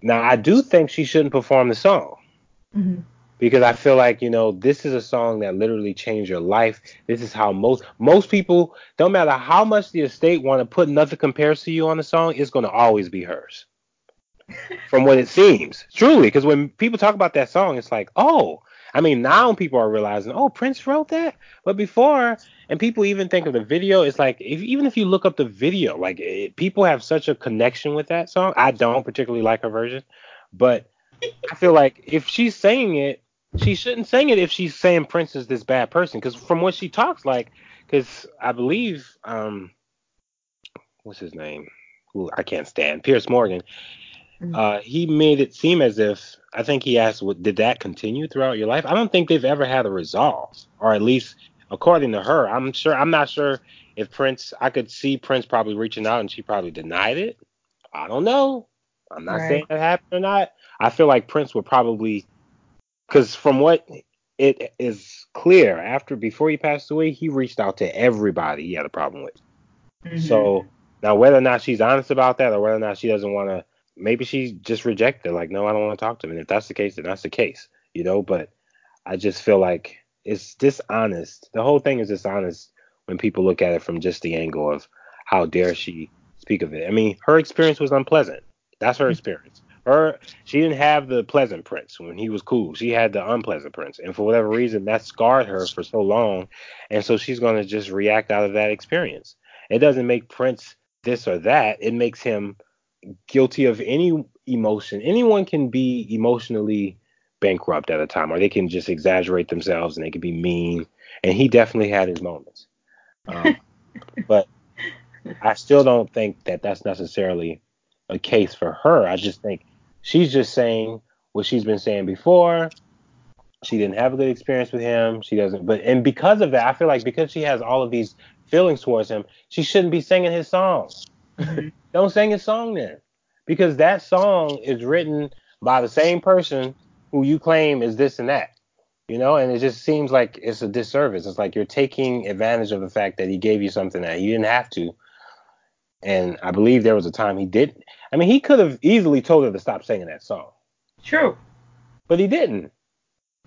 Now I do think she shouldn't perform the song. Mm-hmm. Because I feel like you know this is a song that literally changed your life. This is how most most people, don't matter how much the estate want to put nothing compares to you on the song, it's going to always be hers. From what it seems, truly, because when people talk about that song, it's like, oh, I mean, now people are realizing, oh, Prince wrote that. But before, and people even think of the video, it's like, if, even if you look up the video, like it, people have such a connection with that song. I don't particularly like her version, but I feel like if she's saying it, she shouldn't sing it if she's saying Prince is this bad person. Because from what she talks like, because I believe, um, what's his name? Who I can't stand, Piers Morgan. Mm-hmm. Uh, he made it seem as if I think he asked, "Did that continue throughout your life?" I don't think they've ever had a resolve, or at least according to her. I'm sure. I'm not sure if Prince. I could see Prince probably reaching out, and she probably denied it. I don't know. I'm not right. saying that happened or not. I feel like Prince would probably, because from what it is clear, after before he passed away, he reached out to everybody he had a problem with. Mm-hmm. So now whether or not she's honest about that, or whether or not she doesn't want to maybe she just rejected, like, no, I don't want to talk to him. And if that's the case, then that's the case, you know. But I just feel like it's dishonest. The whole thing is dishonest when people look at it from just the angle of how dare she speak of it. I mean, her experience was unpleasant. That's her experience. Her she didn't have the pleasant prince when he was cool. She had the unpleasant prince, and for whatever reason, that scarred her for so long. And so she's gonna just react out of that experience. It doesn't make Prince this or that. It makes him guilty of any emotion. Anyone can be emotionally bankrupt at a time, or they can just exaggerate themselves and they can be mean. And he definitely had his moments. Um, but I still don't think that that's necessarily a case for her. I just think she's just saying what she's been saying before. She didn't have a good experience with him. She doesn't, but and because of that, I feel like because she has all of these feelings towards him, she shouldn't be singing his songs. Mm-hmm. Don't sing his song then, because that song is written by the same person who you claim is this and that. You know, and it just seems like it's a disservice. It's like you're taking advantage of the fact that he gave you something that he didn't have to. And I believe there was a time he did. I mean, he could have easily told her to stop singing that song. True. But he didn't.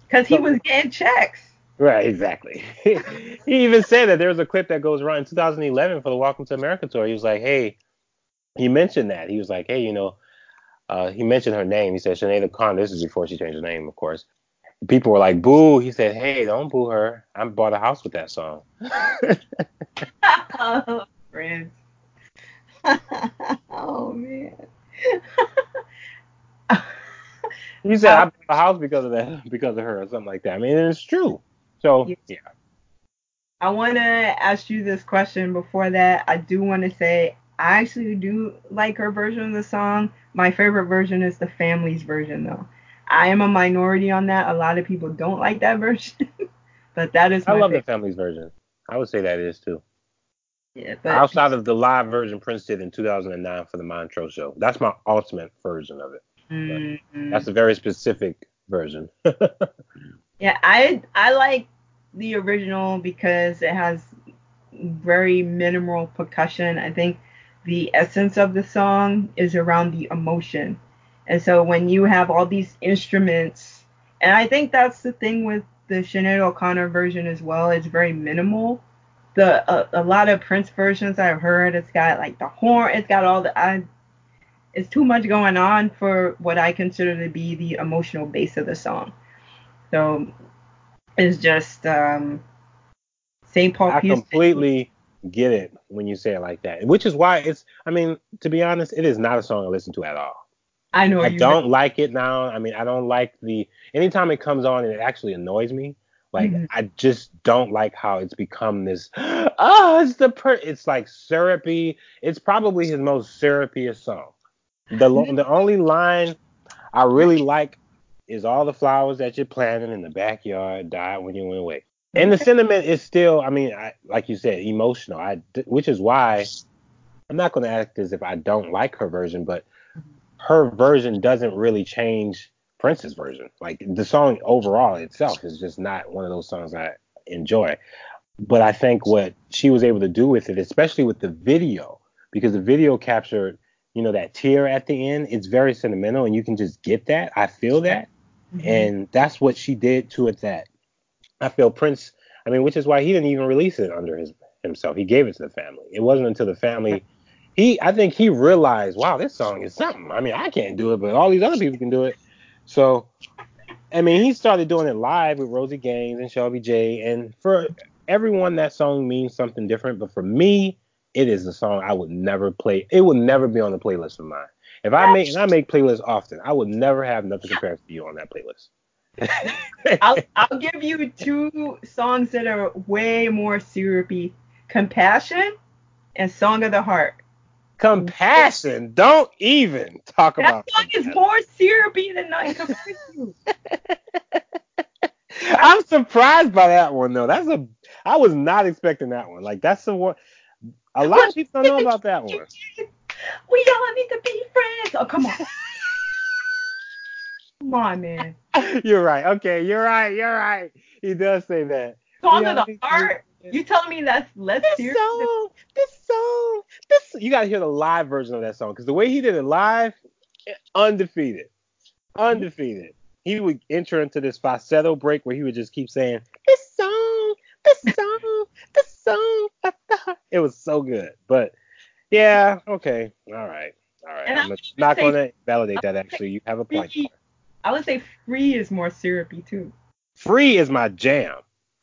Because he so, was getting checks. Right, exactly. he even said that there was a clip that goes around in 2011 for the Welcome to America tour. He was like, "Hey, he mentioned that. He was like, hey, you know, uh, he mentioned her name. He said Sinead Khan. This is before she changed her name, of course. People were like, boo. He said, hey, don't boo her. I bought a house with that song. oh, friends. oh, man. he said, I bought a house because of that, because of her, or something like that. I mean, it's true. So, yeah. I want to ask you this question before that. I do want to say I actually do like her version of the song. My favorite version is the family's version, though. I am a minority on that. A lot of people don't like that version, but that is. I love favorite. the family's version. I would say that is too. Yeah, but outside of the live version Prince did in 2009 for the Montreux show, that's my ultimate version of it. Mm-hmm. That's a very specific version. yeah, I I like the original because it has very minimal percussion. I think the essence of the song is around the emotion. And so when you have all these instruments And I think that's the thing with the Sinead O'Connor version as well. It's very minimal. The uh, a lot of Prince versions I've heard, it's got like the horn, it's got all the. I, it's too much going on for what I consider to be the emotional base of the song. So it's just um, St. Paul. I completely get it when you say it like that, which is why it's. I mean, to be honest, it is not a song I listen to at all. I know. I don't like it now. I mean, I don't like the. Anytime it comes on, it actually annoys me. Like mm-hmm. I just don't like how it's become this. Oh, it's the per. It's like syrupy. It's probably his most syrupiest song. The the only line I really like is all the flowers that you're planting in the backyard died when you went away. And the sentiment is still, I mean, I, like you said, emotional. I, which is why I'm not going to act as if I don't like her version, but her version doesn't really change Prince's version. Like the song overall itself is just not one of those songs I enjoy. But I think what she was able to do with it, especially with the video, because the video captured, you know, that tear at the end, it's very sentimental and you can just get that. I feel that. Mm-hmm. And that's what she did to it that I feel Prince. I mean, which is why he didn't even release it under his himself. He gave it to the family. It wasn't until the family. He, I think he realized, wow, this song is something. I mean, I can't do it, but all these other people can do it. So, I mean, he started doing it live with Rosie Gaines and Shelby J. And for everyone, that song means something different. But for me, it is a song I would never play. It would never be on the playlist of mine. If I make and I make playlists often, I would never have nothing compared to you on that playlist. I'll, I'll give you two songs that are way more syrupy Compassion and Song of the Heart. Compassion. Don't even talk that about that song is more syrupy than Compares. I'm surprised by that one though. That's a I was not expecting that one. Like that's the one a lot of people don't know about that one. We all need to be friends. Oh come on. Come on, man. You're right. Okay, you're right. You're right. He does say that. Song of the heart. You telling me that's less this serious? Song, this song, this. You gotta hear the live version of that song because the way he did it live, undefeated, undefeated. He would enter into this falsetto break where he would just keep saying this song, this song, this song. It was so good. But yeah, okay, all right, all right. And I'm not gonna validate that. Actually, you have a point. I would say Free is more syrupy too. Free is my jam.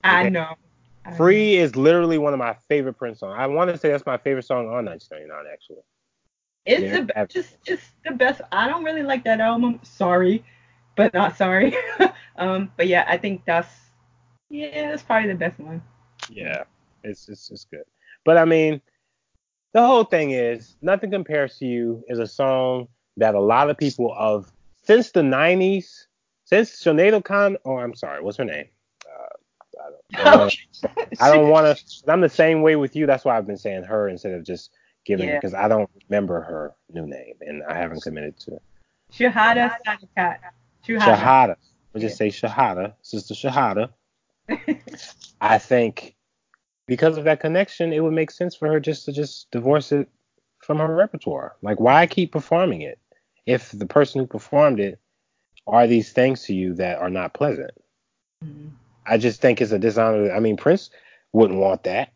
I know. Free know. is literally one of my favorite Prince songs. I want to say that's my favorite song on 1999 actually. It's yeah, the just just the best. I don't really like that album. Sorry, but not sorry. um, but yeah, I think that's yeah, that's probably the best one. Yeah, it's it's it's good. But I mean, the whole thing is nothing compares to you is a song that a lot of people of since the 90s, since Sinead O'Connor, oh, I'm sorry, what's her name? Uh, I don't want to. I'm the same way with you. That's why I've been saying her instead of just giving yeah. because I don't remember her new name and I haven't committed to. It. Shuhada Sadaqat. Shahada. Shahada. We'll just say Shahada, Sister Shahada. I think because of that connection, it would make sense for her just to just divorce it from her repertoire. Like, why keep performing it? if the person who performed it are these things to you that are not pleasant. Mm-hmm. I just think it's a dishonor. I mean, Prince wouldn't want that.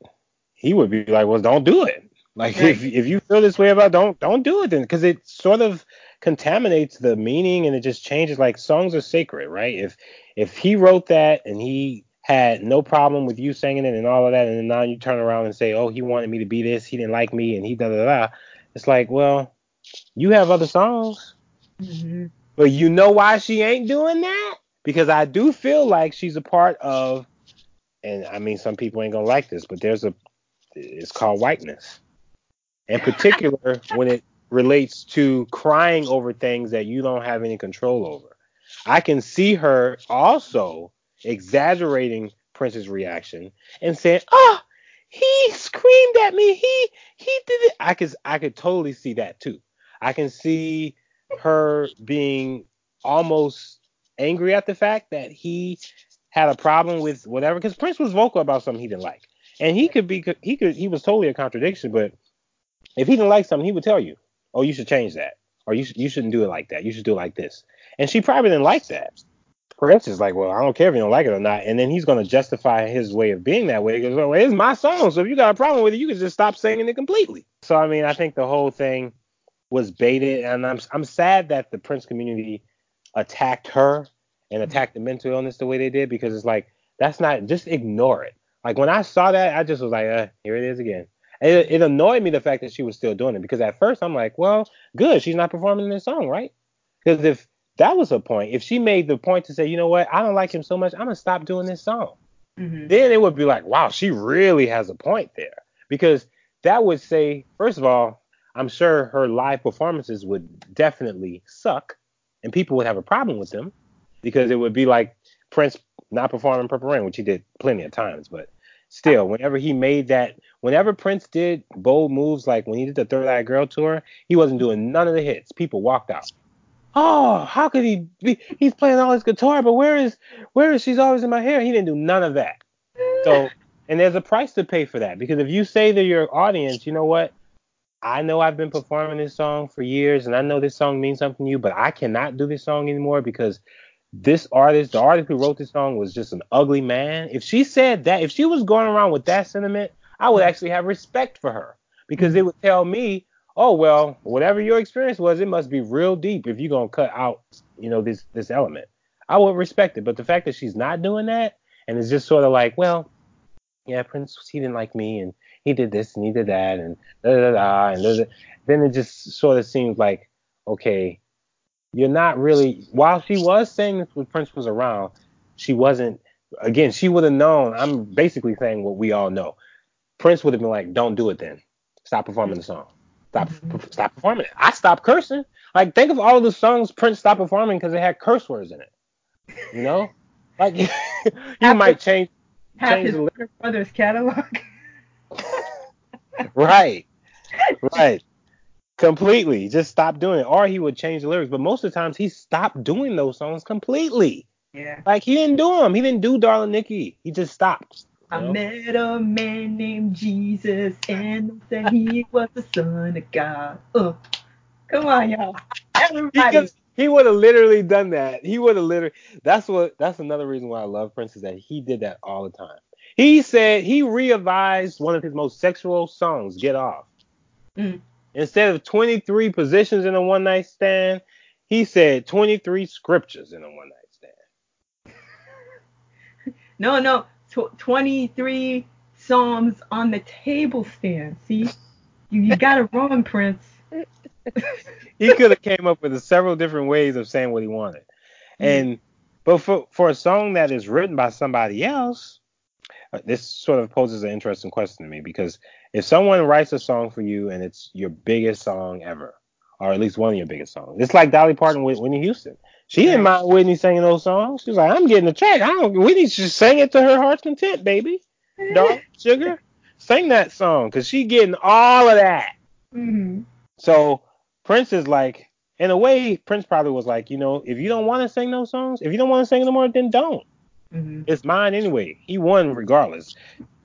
He would be like, well, don't do it. Like right. if if you feel this way about, don't don't do it then, because it sort of contaminates the meaning and it just changes. Like songs are sacred, right? If if he wrote that and he had no problem with you singing it and all of that, and then now you turn around and say, oh, he wanted me to be this, he didn't like me, and he da da da. It's like, well, you have other songs. Mm-hmm. But you know why she ain't doing that? Because I do feel like she's a part of, and I mean, some people ain't gonna like this, but there's a, it's called whiteness. In particular, when it relates to crying over things that you don't have any control over. I can see her also exaggerating Prince's reaction and saying, "Oh, he screamed at me. He he did it." I could I could totally see that too. I can see her being almost angry at the fact that he had a problem with whatever because Prince was vocal about something he didn't like. And he could be he could he was totally a contradiction, but if he didn't like something, he would tell you, "Oh, you should change that." Or you you shouldn't do it like that. You should do it like this. And she probably didn't like that. Prince is like, well, I don't care if you don't like it or not, and then he's gonna justify his way of being that way. Goes, well, it's my song, so if you got a problem with it, you can just stop singing it completely. So I mean, I think the whole thing was baited, and I'm I'm sad that the Prince community attacked her and attacked the mental illness the way they did because it's like that's not just ignore it. Like when I saw that, I just was like, uh, here it is again. It, it annoyed me the fact that she was still doing it because at first I'm like, well, good, she's not performing this song, right? Because if that was a point, if she made the point to say, you know what, I don't like him so much, I'm gonna stop doing this song, Mhm. then it would be like, wow, she really has a point there. Because that would say, first of all, I'm sure her live performances would definitely suck, and people would have a problem with them because it would be like Prince not performing Purple Rain, which he did plenty of times, but still, whenever he made that, whenever Prince did bold moves, like when he did the Third Eye Girl tour, he wasn't doing none of the hits. People walked out. Oh, how could he be? He's playing all his guitar, but where is where is she's always in my hair? He didn't do none of that. So, and there's a price to pay for that because if you say to your audience, you know what, I know I've been performing this song for years, and I know this song means something to you, but I cannot do this song anymore because this artist, the artist who wrote this song, was just an ugly man. If she said that, if she was going around with that sentiment, I would actually have respect for her because mm-hmm. it would tell me, oh well, whatever your experience was, it must be real deep if you're gonna cut out, you know, this this element. I would respect it, but the fact that she's not doing that and it's just sort of like, well, yeah, Prince, he didn't like me and he did this and he did that and da da da and da, da. then it just sort of seems like, okay, you're not really. While she was saying this when Prince was around, she wasn't. Again, she would have known. I'm basically saying what we all know. Prince would have been like, "Don't do it then. Stop performing the song. Stop, mm-hmm. stop performing it." I stopped cursing. Like, think of all the songs Prince stopped performing because it had curse words in it. You know, like you might change Half change his the Brothers catalog. Right, right. Completely. Just stop doing it. Or he would change the lyrics. But most of the times he stopped doing those songs completely. yeah. Like he didn't do them. He didn't do Darling Nikki. He just stopped. I know? met a man named Jesus and said he was the son of God. Uh, come on, y'all. Everybody. He would have literally done that. He would have literally. That's what. That's another reason why I love Prince is that he did that all the time. He said he revised one of his most sexual songs, "Get Off." Mm. Instead of 23 positions in a one night stand, he said 23 scriptures in a one night stand. No, no. Tw- 23 Psalms on the table stand. See? You, you got it wrong, Prince. He could have came up with several different ways of saying what he wanted. And but for for a song that is written by somebody else, this sort of poses an interesting question to me because if someone writes a song for you and it's your biggest song ever, or at least one of your biggest songs, it's like Dolly Parton with Whitney Houston. She didn't mind Whitney singing those songs. She was like, I'm getting a check. I don't. Whitney just sang it to her heart's content, baby. Dark sugar, sing that song because she getting all of that. hmm So Prince is like, in a way, Prince probably was like, you know, if you don't want to sing those songs, if you don't want to sing them more, then don't. Hmm It's mine anyway. He won regardless.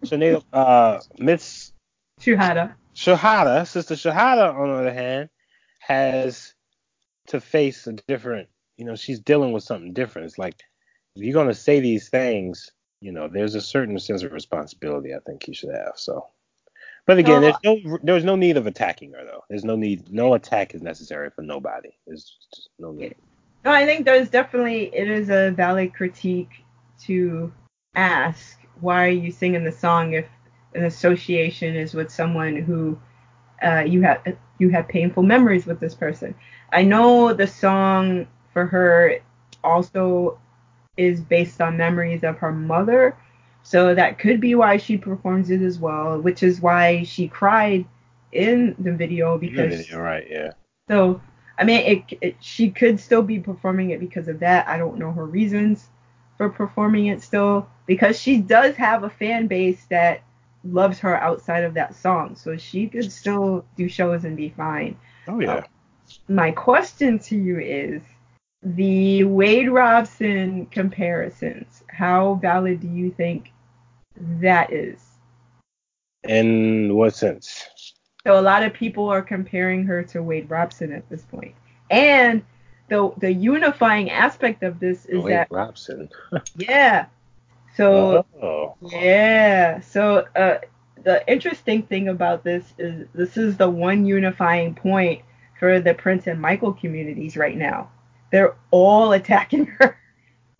Sinead, uh, Miss Shuhada. Shahada, Sister Shuhada, on the other hand, has to face a different, you know, she's dealing with something different. It's like, if you're going to say these things, you know, there's a certain sense of responsibility I think you should have. So, but again, No, there's no there's no need of attacking her though. There's no need, no attack is necessary for nobody. There's just no need. No, I think there's definitely it is a valid critique to ask why are you singing the song if an association is with someone who uh, you have you have painful memories with this person. I know the song for her also is based on memories of her mother, so that could be why she performs it as well, which is why she cried in the video because You're right, yeah. so, I mean, it, it she could still be performing it because of that. I don't know her reasons for performing it still because she does have a fan base that loves her outside of that song. So she could still do shows and be fine. Oh yeah. Um, my question to you is the Wade Robson comparisons. How valid do you think that is? In what sense? So a lot of people are comparing her to Wade Robson at this point. And the the unifying aspect of this is Wade that Robson. yeah. So oh. yeah. So uh, the interesting thing about this is this is the one unifying point for the Prince and Michael communities right now. They're all attacking her.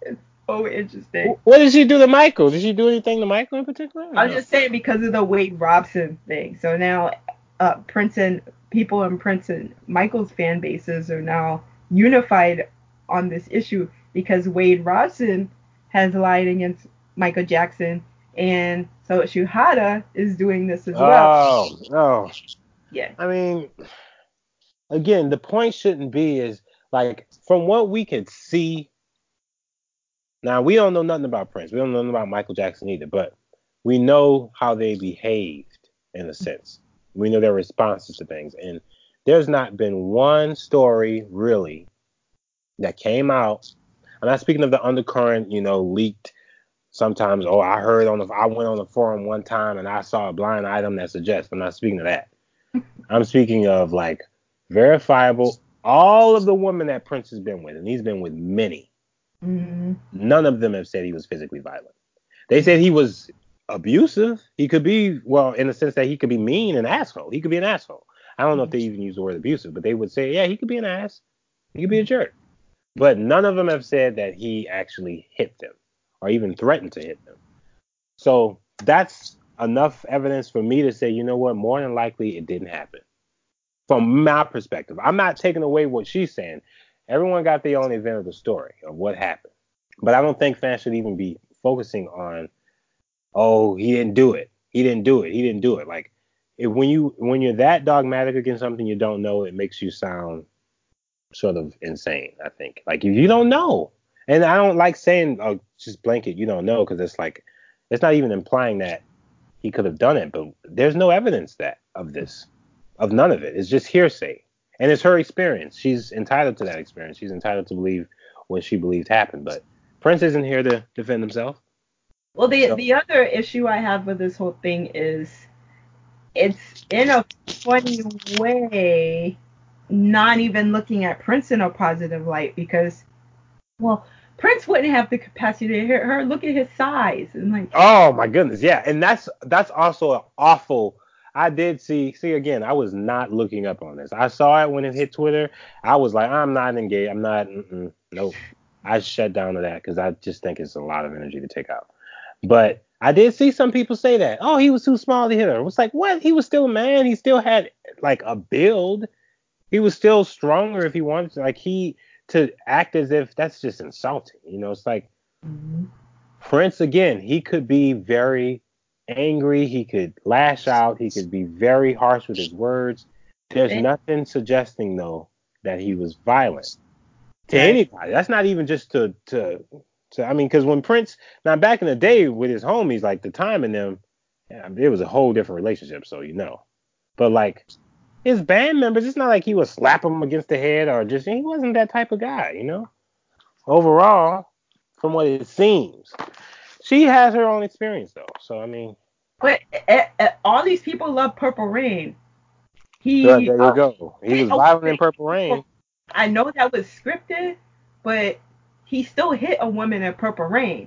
it's so interesting. What did she do to Michael? Did she do anything to Michael in particular? I'm just saying because of the Wade Robson thing. So now uh, Prince and people in Prince and Michael's fan bases are now unified on this issue because Wade Robson has lied against Michael Jackson, and so Shuhada is doing this as well. Oh, no. Yeah. I mean, again, the point shouldn't be is like from what we can see. Now we don't know nothing about Prince. We don't know nothing about Michael Jackson either, but we know how they behaved in a sense. We know their responses to things, and there's not been one story really that came out. I'm not speaking of the undercurrent, you know, leaked. Sometimes, oh, I heard on the, I went on the forum one time and I saw a blind item that suggests. I'm not speaking of that. I'm speaking of like verifiable. All of the women that Prince has been with, and he's been with many. Mm-hmm. None of them have said he was physically violent. They said he was abusive. He could be, well, in the sense that he could be mean and asshole. He could be an asshole. I don't know if they mm-hmm. even use the word abusive, but they would say, yeah, he could be an ass. He could be a mm-hmm. jerk. But none of them have said that he actually hit them or even threatened to hit them. So that's enough evidence for me to say, you know what, more than likely it didn't happen. From my perspective, I'm not taking away what she's saying. Everyone got their own event of the story of what happened. But I don't think fans should even be focusing on, oh, he didn't do it. He didn't do it. He didn't do it. Like if, when you when you're that dogmatic against something you don't know, it makes you sound sort of insane. I think like if you don't know, and I don't like saying oh just blanket you don't know because it's like it's not even implying that he could have done it, but there's no evidence that of this, of none of it. It's just hearsay, and it's her experience. She's entitled to that experience. She's entitled to believe what she believes happened. But Prince isn't here to defend himself. Well, the So- the other issue I have with this whole thing is it's in a funny way not even looking at Prince in a positive light because, well, Prince wouldn't have the capacity to hit her. Look at his size and like, Oh my goodness, yeah, and that's that's also an awful. I did see see again. I was not looking up on this. I saw it when it hit Twitter. I was like, I'm not engaged. I'm not. Nope. I shut down to that because I just think it's a lot of energy to take out. But I did see some people say that. Oh, he was too small to hit her. It was like, what? He was still a man. He still had like a build. He was still stronger if he wanted to. Like he to act as if that's just insulting. You know, it's like mm-hmm. Prince again, he could be very angry, he could lash out, he could be very harsh with his words. There's nothing suggesting though that he was violent to anybody. That's not even just to to to I mean cuz when Prince now back in the day with his homies like the time in them yeah, it was a whole different relationship so you know. But like his band members, it's not like he would slap them against the head or just he wasn't that type of guy, you know. Overall, from what it seems, she has her own experience though. So I mean, but eh, eh, all these people love Purple Rain. He, there, there you uh, go. He was oh, violent in. Purple Rain. I know that was scripted, but he still hit a woman in Purple Rain.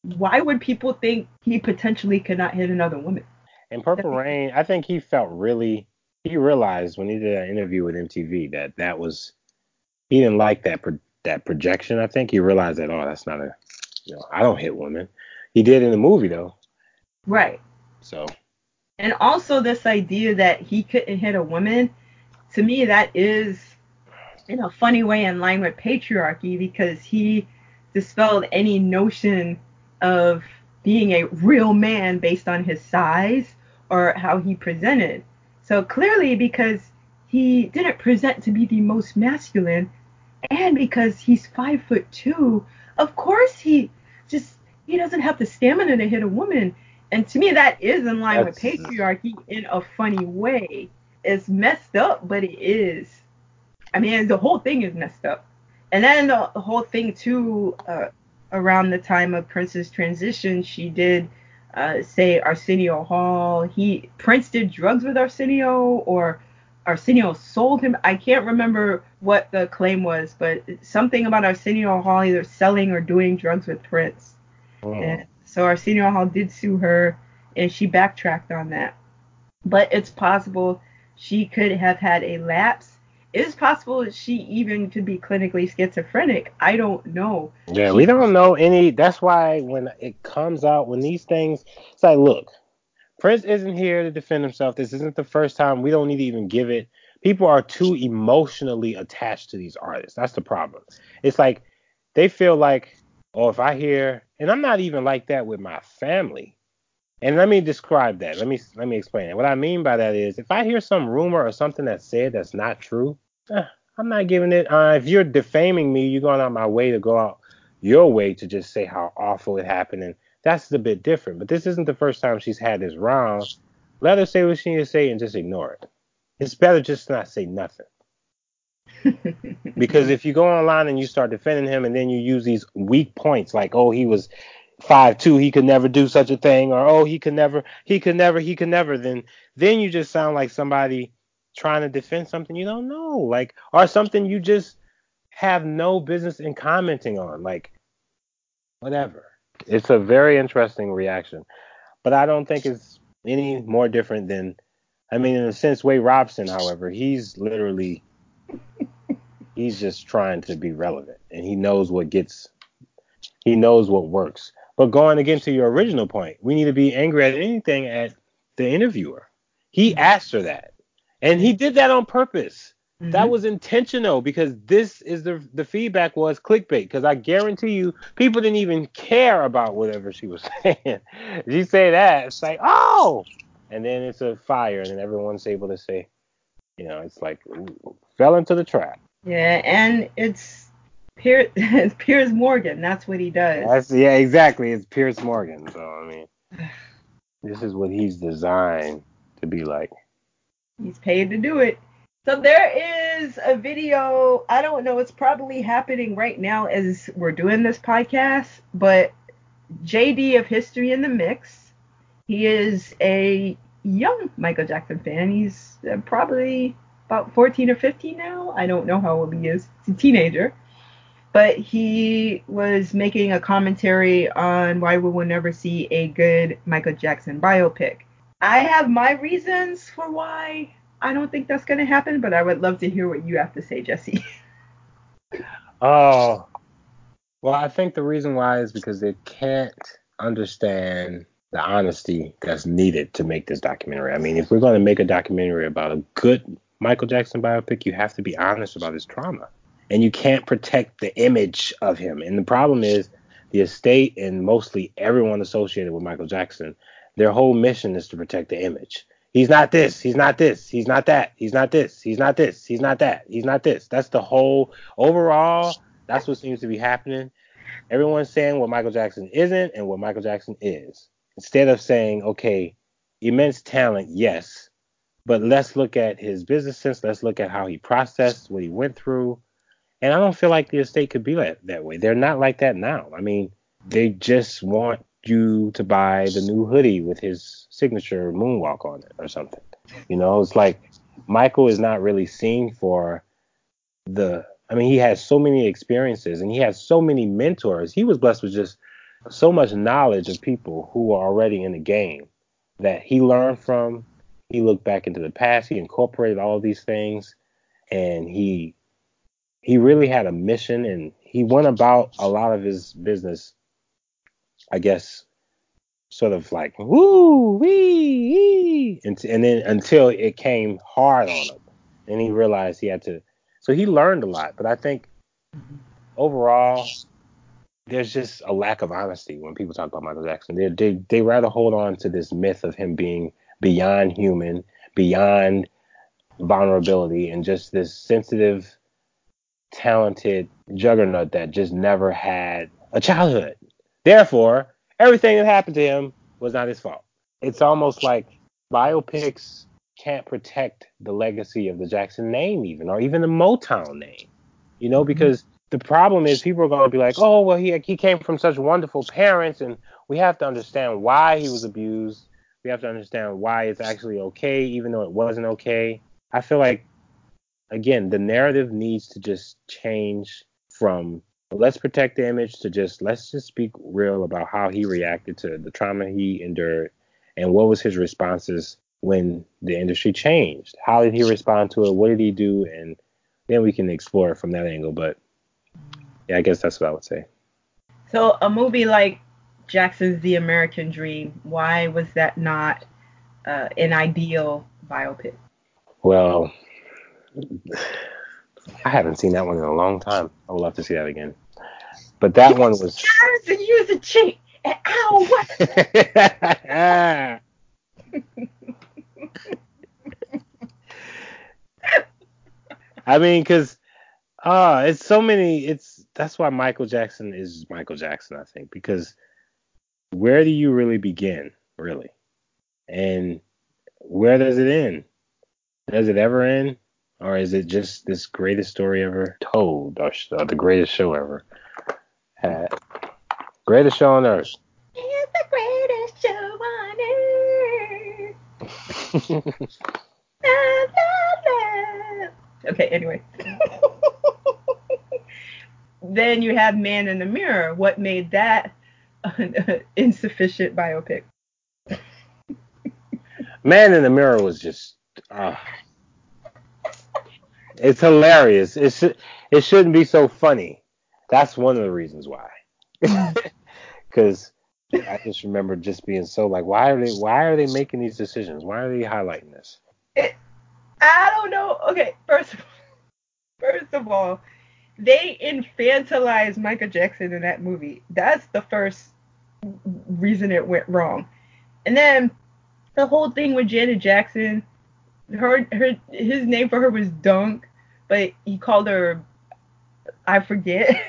Why would people think he potentially could not hit another woman? In Purple Rain, I think he felt really. He realized when he did an interview with MTV that that was he didn't like that pro, that projection. I think he realized that oh that's not a you know I don't hit women. He did in the movie though. Right. So And also this idea that he couldn't hit a woman, to me that is in a funny way in line with patriarchy because he dispelled any notion of being a real man based on his size or how he presented. So clearly because he didn't present to be the most masculine and because he's five foot two, of course he just he doesn't have the stamina to hit a woman. And to me, that is in line with patriarchy in a funny way. It's messed up, but it is. I mean, the whole thing is messed up. And then the, whole thing too, uh, around the time of Prince's transition, she did uh, say Arsenio Hall. He Prince did drugs with Arsenio, or Arsenio sold him. I can't remember what the claim was, but something about Arsenio Hall either selling or doing drugs with Prince. So Arsenio Hall did sue her, and she backtracked on that. But it's possible she could have had a lapse. It is possible that she even could be clinically schizophrenic. I don't know. Yeah, she, we don't know any. That's why when it comes out, when these things, it's like, look, Prince isn't here to defend himself. This isn't the first time. We don't need to even give it. People are too emotionally attached to these artists. That's the problem. It's like they feel like, oh, if I hear, and I'm not even like that with my family. And let me describe that. Let me let me explain it. What I mean by that is, if I hear some rumor or something that's said that's not true, eh, I'm not giving it. Uh, if you're defaming me, you're going out my way to go out your way to just say how awful it happened and that's a bit different. But this isn't the first time she's had this round. Let her say what she needs to say and just ignore it. It's better just not say nothing. because if you go online and you start defending him and then you use these weak points like, oh, he was five two, he could never do such a thing, or oh, he could never, he could never, he could never, then then you just sound like somebody trying to defend something you don't know, like or something you just have no business in commenting on, like whatever. It's a very interesting reaction, but I don't think it's any more different than. I mean, in a sense, Wade Robson, however, he's literally he's just trying to be relevant, and he knows what gets, he knows what works. But going again to your original point, we need to be angry at anything at the interviewer. He asked her that, and he did that on purpose. Mm-hmm. That was intentional because this is the the feedback was clickbait. Because I guarantee you, people didn't even care about whatever she was saying. she say that, it's like, oh, and then it's a fire, and then everyone's able to say, you know, it's like ooh, fell into the trap. Yeah, and it's Piers Morgan. That's what he does. That's, yeah, exactly. It's Piers Morgan. So I mean, this is what he's designed to be like. He's paid to do it. So there is a video. I don't know. It's probably happening right now as we're doing this podcast. But JD of History in the Mix. He is a young Michael Jackson fan. He's uh, probably about 14 or 15 now. I don't know how old he is. He's a teenager. But he was making a commentary on why we will never see a good Michael Jackson biopic. I have my reasons for why I don't think that's going to happen, but I would love to hear what you have to say, Jesse. Oh, well, I think the reason why is because they can't understand the honesty that's needed to make this documentary. I mean, if we're going to make a documentary about a good Michael Jackson biopic, you have to be honest about his trauma. And you can't protect the image of him. And the problem is the estate and mostly everyone associated with Michael Jackson, their whole mission is to protect the image. He's not this. He's not this. He's not that. He's not this. He's not this. He's not that. He's not this. That's the whole overall. That's what seems to be happening. Everyone's saying what Michael Jackson isn't and what Michael Jackson is. Instead of saying, okay, immense talent, yes, but let's look at his business sense. Let's look at how he processed what he went through. And I don't feel like the estate could be that, that way. They're not like that now. I mean, they just want you to buy the new hoodie with his signature moonwalk on it or something. You know, it's like Michael is not really seen for the I mean, he has so many experiences and he has so many mentors. He was blessed with just so much knowledge of people who are already in the game that he learned from. He looked back into the past, he incorporated all of these things and he he really had a mission and he went about a lot of his business I guess, sort of like woo wee, and, and then until it came hard on him, and he realized he had to. So he learned a lot, but I think overall, there's just a lack of honesty when people talk about Michael Jackson. They they they rather hold on to this myth of him being beyond human, beyond vulnerability, and just this sensitive, talented juggernaut that just never had a childhood. Therefore, everything that happened to him was not his fault. It's almost like biopics can't protect the legacy of the Jackson name, even, or even the Motown name. You know, because the problem is people are going to be like, oh, well, he, he came from such wonderful parents, and we have to understand why he was abused. We have to understand why it's actually okay, even though it wasn't okay. I feel like again the narrative needs to just change from let's protect the image to just let's just speak real about how he reacted to the trauma he endured and what was his responses when the industry changed. How did he respond to it? What did he do? And then we can explore from that angle. But yeah, I guess that's what I would say. So a movie like Jackson's The American Dream, why was that not uh, an ideal biopic? Well, I haven't seen that one in a long time. I would love to see that again. But that one was. Johnson, you a cheat. And ow, what? I mean, because uh, it's so many. It's that's why Michael Jackson is Michael Jackson, I think, because where do you really begin, really, and where does it end? Does it ever end, or is it just this greatest story ever told, or, or the greatest show ever had? Greatest show on earth. It's the greatest show on earth. Okay, anyway. then you have Man in the Mirror. What made that an insufficient biopic? Man in the Mirror was just. Uh, it's hilarious. It should it shouldn't be so funny. That's one of the reasons why. Because I just remember just being so like, why are they why are they making these decisions? Why are they highlighting this? It, I don't know. Okay, first of all, first of all, they infantilized Michael Jackson in that movie. That's the first reason it went wrong. And then the whole thing with Janet Jackson, her her his name for her was Dunk, but he called her I forget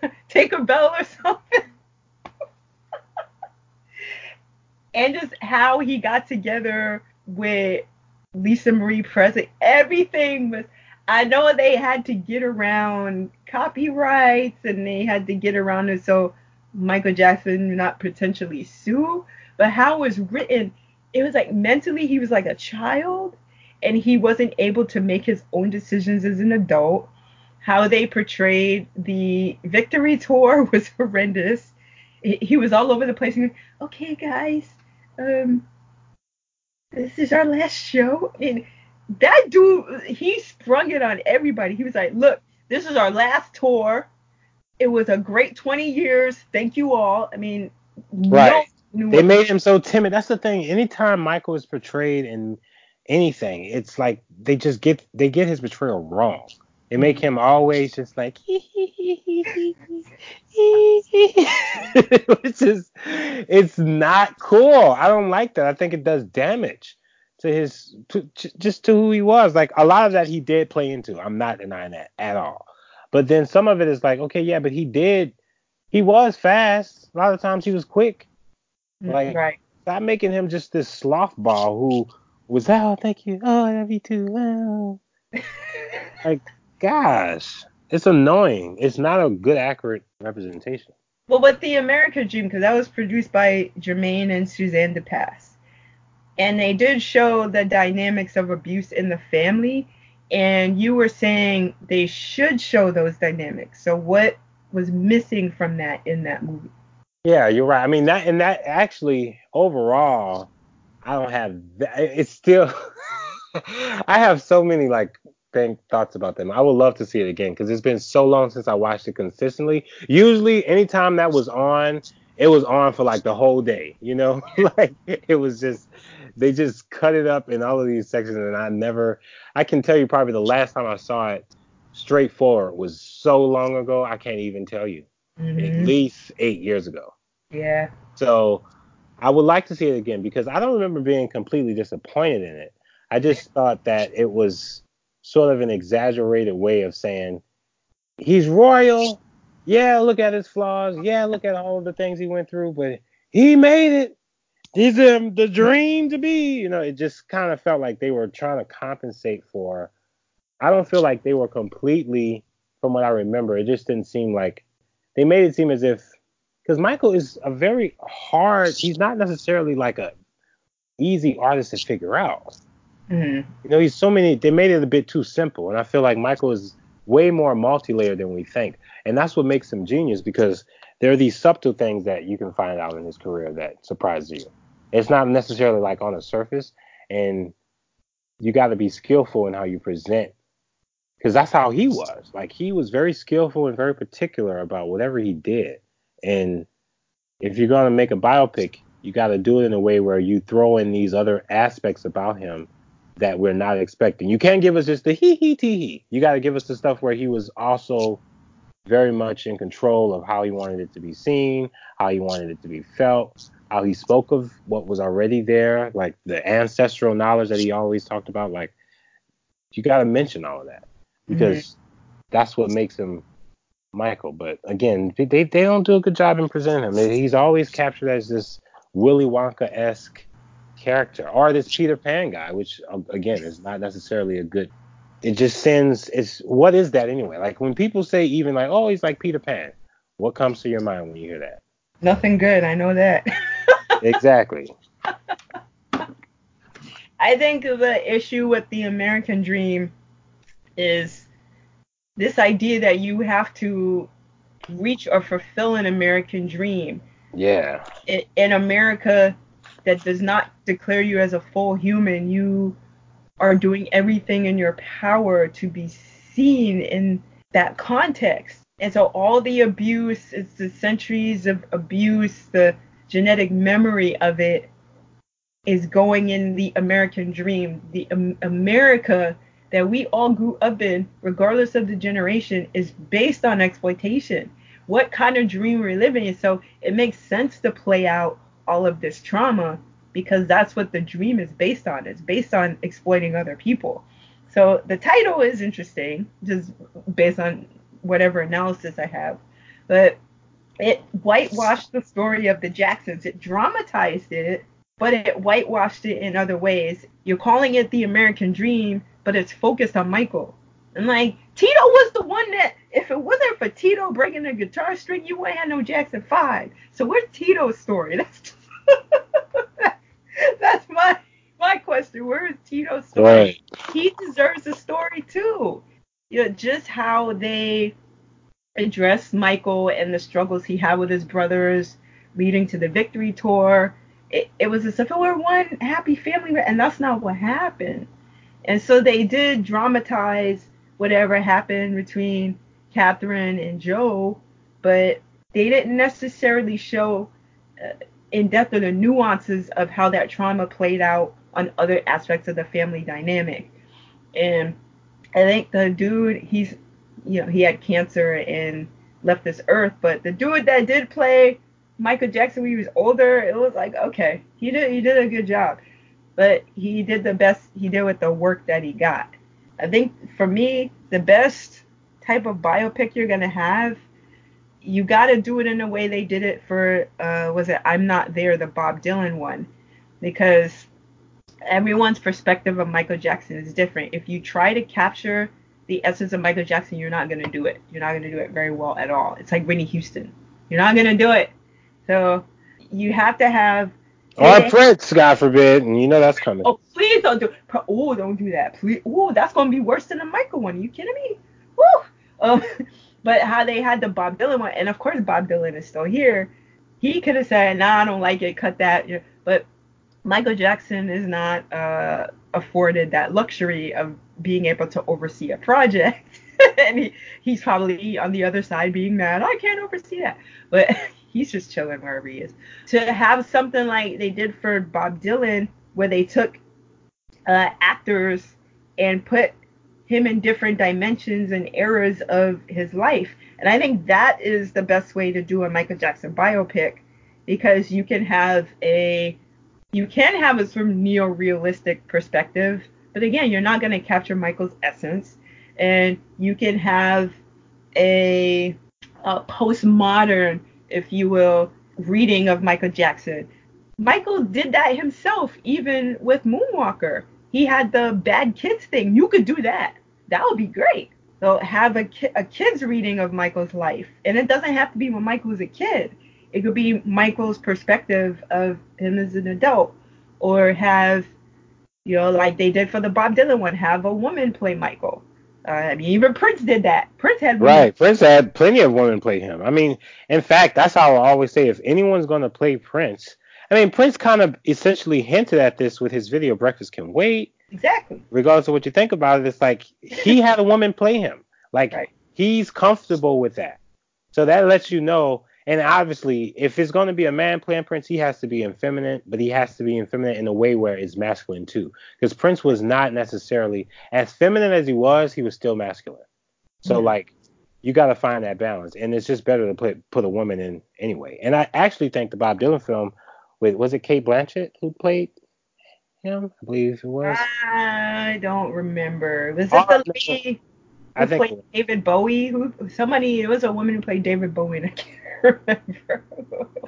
Take a Bell or something. and just how he got together with Lisa Marie Presley. Everything was. I know they had to get around copyrights and they had to get around it so Michael Jackson not potentially sue. But how it was written, it was like mentally he was like a child and he wasn't able to make his own decisions as an adult. How they portrayed the victory tour was horrendous. He was all over the place. He okay, guys, um, this is our last show. And that dude, he sprung it on everybody. He was like, look, this is our last tour. It was a great 20 years. Thank you all. I mean, right. No they made him so timid. That's the thing. Anytime Michael is portrayed in anything, it's like they just get they get his betrayal wrong. They make him always just like which is it's not cool. I don't like that. I think it does damage to his to, just to who he was. Like a lot of that he did play into. I'm not denying that at all. But then some of it is like, okay, yeah, but he did. He was fast. A lot of times he was quick. Mm, like, right. stop making him just this sloth ball who was, oh, thank you. Oh, I love you too. Oh. like, gosh, it's annoying. It's not a good, accurate representation. Well, with the America Dream, because that was produced by Jermaine and Suzanne de Passe and they did show the dynamics of abuse in the family and you were saying they should show those dynamics so what was missing from that in that movie yeah you're right i mean that and that actually overall i don't have that it's still i have so many like think thoughts about them i would love to see it again because it's been so long since i watched it consistently usually anytime that was on it was on for like the whole day you know like it was just they just cut it up in all of these sections, and I never. I can tell you probably the last time I saw it straightforward was so long ago. I can't even tell you. Mm-hmm. At least eight years ago. Yeah. So I would like to see it again because I don't remember being completely disappointed in it. I just thought that it was sort of an exaggerated way of saying he's royal. Yeah, look at his flaws. Yeah, look at all of the things he went through, but he made it he's um, the dream to be. You know, it just kind of felt like they were trying to compensate for. I don't feel like they were completely, from what I remember, it just didn't seem like they made it seem as if because Michael is a very hard. He's not necessarily like a easy artist to figure out. Mm-hmm. You know, he's so many. They made it a bit too simple, and I feel like Michael is way more multi-layered than we think, and that's what makes him genius because there are these subtle things that you can find out in his career that surprise you. It's not necessarily like on the surface, and you got to be skillful in how you present because that's how he was. Like he was very skillful and very particular about whatever he did. And if you're gonna make a biopic, you got to do it in a way where you throw in these other aspects about him that we're not expecting. You can't give us just the hee hee tee hee. You got to give us the stuff where he was also very much in control of how he wanted it to be seen, how he wanted it to be felt, how he spoke of what was already there, like the ancestral knowledge that he always talked about. Like you got to mention all of that because mm-hmm. that's what makes him Michael. But again, they they don't do a good job in presenting him. He's always captured as this Willy Wonka esque character, or this Peter Pan guy, which um, again is not necessarily a good. It just sends. It's what is that anyway? Like when people say even like, oh, he's like Peter Pan. What comes to your mind when you hear that? Nothing good. I know that. exactly. I think the issue with the American dream is this idea that you have to reach or fulfill an American dream. Yeah. In, in America, that does not declare you as a full human, you are doing everything in your power to be seen in that context. And so all the abuse, it's the centuries of abuse, the genetic memory of it is going in the American dream. The um, America that we all grew up in, regardless of the generation, is based on exploitation. What kind of dream we're living in. So it makes sense to play out all of this trauma because that's what the dream is based on. It's based on exploiting other people. So the title is interesting, just based on whatever analysis I have. But it whitewashed the story of the Jacksons. It dramatized it, but it whitewashed it in other ways. You're calling it the American dream, but it's focused on Michael. And like Tito was the one that, if it wasn't for Tito breaking the guitar string, you wouldn't have no Jackson Five. So where's Tito's story? That's just, that's my my question. Where is Tito's story? Right. He deserves a story too. You know, just how they address Michael and the struggles he had with his brothers, leading to the victory tour. It, it was as if it were one happy family, and that's not what happened. And so they did dramatize whatever happened between Catherine and Joe, but they didn't necessarily show uh, in depth of the nuances of how that trauma played out on other aspects of the family dynamic. And I think the dude, he's, you know, he had cancer and left this earth, but the dude that did play Michael Jackson when he was older, it was like, okay, he did, he did a good job but he did the best he did with the work that he got. I think for me, the best type of biopic you're gonna have, you got to do it in a way they did it for uh, was it I'm Not There, the Bob Dylan one, because everyone's perspective of Michael Jackson is different. If you try to capture the essence of Michael Jackson, you're not gonna do it. You're not gonna do it very well at all. It's like Whitney Houston. You're not gonna do it. So you have to have or Prince, God forbid, and you know that's coming. Oh, please don't do. Oh, don't do that, please. Oh, that's gonna be worse than the Michael one. Are you kidding me? Woo. Um, but how they had the Bob Dylan one, and of course Bob Dylan is still here. He could have said, "Nah, I don't like it. Cut that." But Michael Jackson is not uh, afforded that luxury of being able to oversee a project. and he, he's probably on the other side being mad. I can't oversee that. But he's just chilling wherever he is. To have something like they did for Bob Dylan, where they took uh, actors and put him in different dimensions and eras of his life. And I think that is the best way to do a Michael Jackson biopic because you can have a you can have a sort of neo-realistic perspective, but again, you're not going to capture Michael's essence and you can have a, a postmodern if you will, reading of Michael Jackson. Michael did that himself, even with Moonwalker. He had the bad kids thing. You could do that. That would be great. So have a, ki- a kid's reading of Michael's life. And it doesn't have to be when Michael was a kid. It could be Michael's perspective of him as an adult. Or have You know, like they did for the Bob Dylan one, have a woman play Michael. Uh, I mean, even Prince did that. Prince had women. right. Prince had plenty of women play him. I mean, in fact, that's how I always say if anyone's going to play Prince, I mean, Prince kind of essentially hinted at this with his video "Breakfast Can Wait." Exactly. Regardless of what you think about it, it's like he had a woman play him. Like right. he's comfortable with that. So that lets you know and obviously, if it's going to be a man playing Prince, he has to be effeminate, but he has to be effeminate in a way where it's masculine too. Because Prince was not necessarily as feminine as he was, he was still masculine. So yeah. like, you got to find that balance, and it's just better to put put a woman in anyway. And I actually think the Bob Dylan film with was it Cate Blanchett who played him? I believe it was. I don't remember. Was it oh, the lady who I think played David Bowie? Who somebody? It was a woman who played David Bowie. I remember.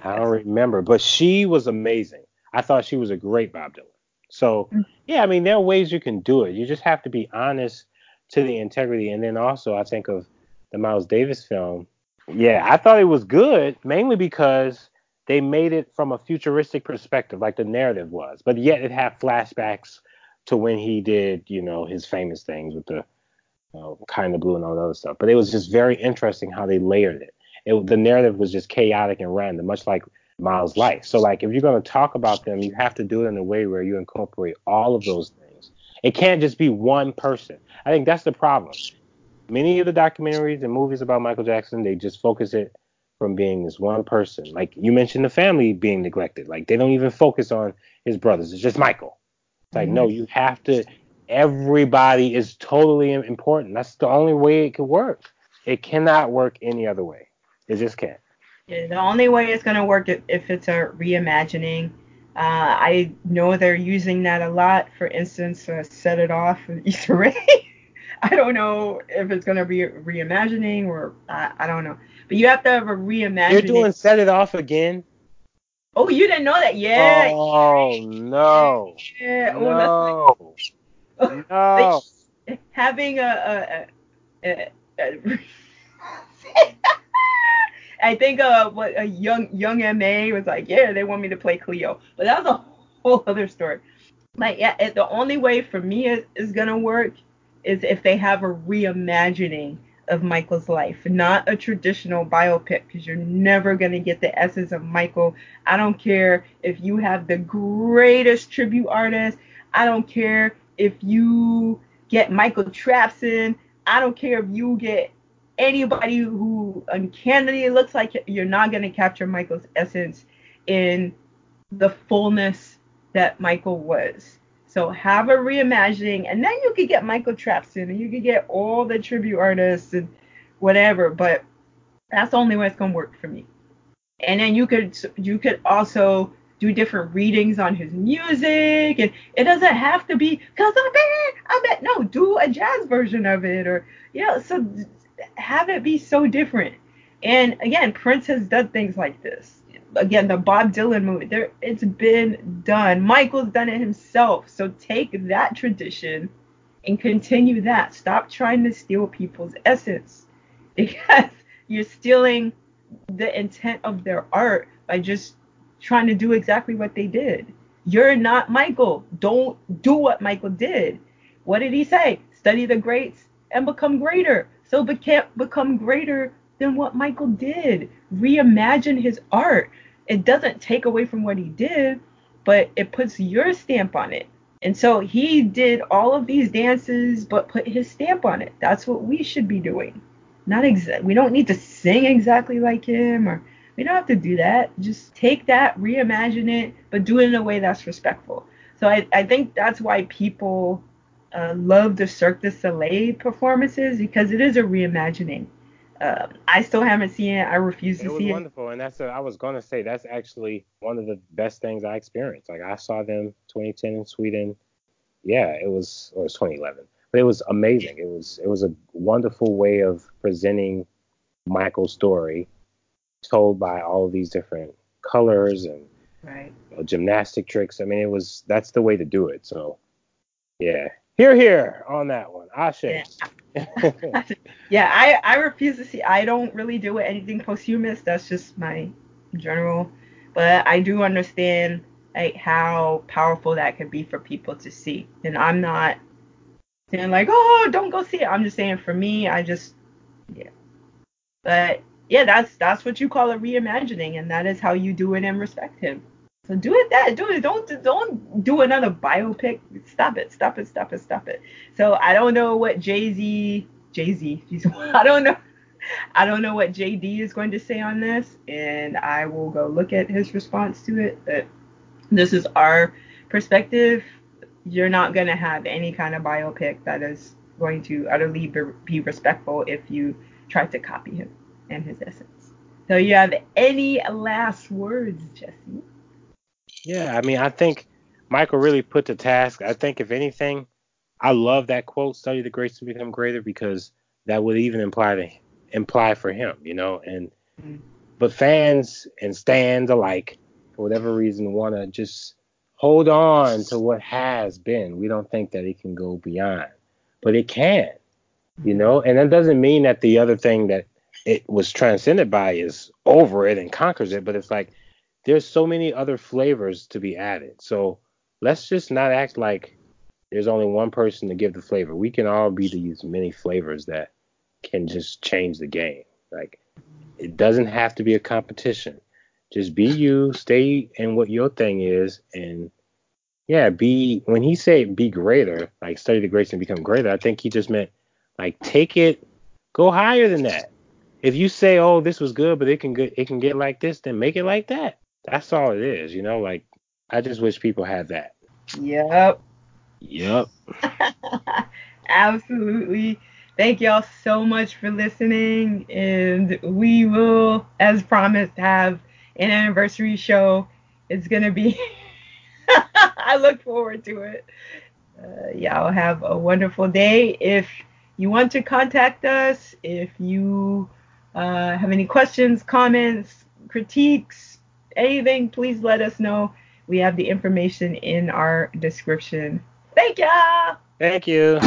I don't remember, but she was amazing. I thought she was a great Bob Dylan. So mm. yeah, I mean there are ways you can do it. You just have to be honest to the integrity. And then also I think of the Miles Davis film. Yeah, I thought it was good mainly because they made it from a futuristic perspective, like the narrative was, but yet it had flashbacks to when he did, you know, his famous things with the uh, kind of blue and all that other stuff. But it was just very interesting how they layered it it, the narrative was just chaotic and random, much like Miles' life. So like if you're going to talk about them, you have to do it in a way where you incorporate all of those things. It can't just be one person. I think that's the problem. Many of the documentaries and movies about Michael Jackson, they just focus it from being this one person. Like you mentioned the family being neglected. Like they don't even focus on his brothers. It's just Michael. It's like, mm-hmm. no, you have to everybody is totally important. That's the only way it can work. It cannot work any other way. It just can't. Yeah, the only way it's gonna work if, if it's a reimagining. Uh, I know they're using that a lot. For instance, uh, "Set It Off" with Issa Rae. I don't know if it's gonna be reimagining or I, I don't know. But you have to have a reimagining. You're doing "Set It Off" again. Oh, you didn't know that? Yeah. Oh no. Yeah. Oh, no. no. like, having a, a, a, a I think uh what a young young Ma was like, yeah, they want me to play Cleo, but that was a whole other story. Like yeah, it, the only way for me is, gonna work is if they have a reimagining of Michael's life, not a traditional biopic, because you're never gonna get the essence of Michael. I don't care if you have the greatest tribute artist. I don't care if you get Michael Trapson. I don't care if you get anybody who uncannily looks like you're not going to capture Michael's essence in the fullness that Michael was. So have a reimagining, and then you could get Michael Trapson, and you could get all the tribute artists and whatever. But that's the only way it's gonna work for me. And then you could you could also do different readings on his music, and it doesn't have to be cause I bet I bet no, do a jazz version of it, or yeah. So have it be so different. And again, Prince has done things like this. Again, the Bob Dylan movie, there it's been done. Michael's done it himself. So take that tradition and continue that. Stop trying to steal people's essence because you're stealing the intent of their art by just trying to do exactly what they did. You're not Michael. Don't do what Michael did. What did he say? Study the greats and become greater. So but can't become greater than what Michael did. Reimagine his art. It doesn't take away from what he did, but it puts your stamp on it. And so he did all of these dances, but put his stamp on it. That's what we should be doing. Not exact. We don't need to sing exactly like him, or we don't have to do that. Just take that, reimagine it, but do it in a way that's respectful. So I, I think that's why people uh, love the Cirque du Soleil performances because it is a reimagining. Uh, I still haven't seen it. I refuse to see it. It was wonderful, and that's a, I was gonna say that's actually one of the best things I experienced. Like I saw them 2010 in Sweden. Yeah, it was or it was 2011, but it was amazing. It was it was a wonderful way of presenting Michael's story, told by all of these different colors and right. you know, gymnastic tricks. I mean, it was that's the way to do it. So yeah, here, here on that one. Ashe. Yeah. yeah, I, I refuse to see. I don't really do anything posthumous. That's just my general. But I do understand like how powerful that could be for people to see. And I'm not saying like, oh, don't go see it. I'm just saying for me, I just yeah. But yeah, that's that's what you call a reimagining, and that is how you do it and respect him. So do it that do it. Don't don't do another biopic. Stop it. Stop it. Stop it. Stop it. So I don't know what Jay Z Jay Z. I don't know. I don't know what JD is going to say on this, and I will go look at his response to it. But this is our perspective. You're not going to have any kind of biopic that is going to utterly be respectful if you try to copy him and his essence. So, you have any last words, Jesse? Yeah, I mean, I think Michael really put the task. I think, if anything, I love that quote, study the grace to become greater, because that would even imply to imply for him, you know. And mm-hmm. but fans and stands alike for whatever reason, want to just hold on to what has been. We don't think that it can go beyond, but it can, you know. And that doesn't mean that the other thing that it was transcended by is over it and conquers it, but it's like there's so many other flavors to be added. So let's just not act like there's only one person to give the flavor. We can all be these many flavors that can just change the game. Like it doesn't have to be a competition. Just be you, stay in what your thing is, and yeah, be when he said be greater, like study the grace and become greater, I think he just meant like take it, go higher than that. If you say, oh, this was good, but it can get it can get like this, then make it like that. That's all it is, you know. Like I just wish people had that. Yep. Yep. Absolutely. Thank y'all so much for listening, and we will, as promised, have an anniversary show. It's gonna be. I look forward to it. Uh, y'all have a wonderful day. If you want to contact us, if you uh, have any questions, comments, critiques, anything, please let us know. We have the information in our description. Thank ya. Thank you.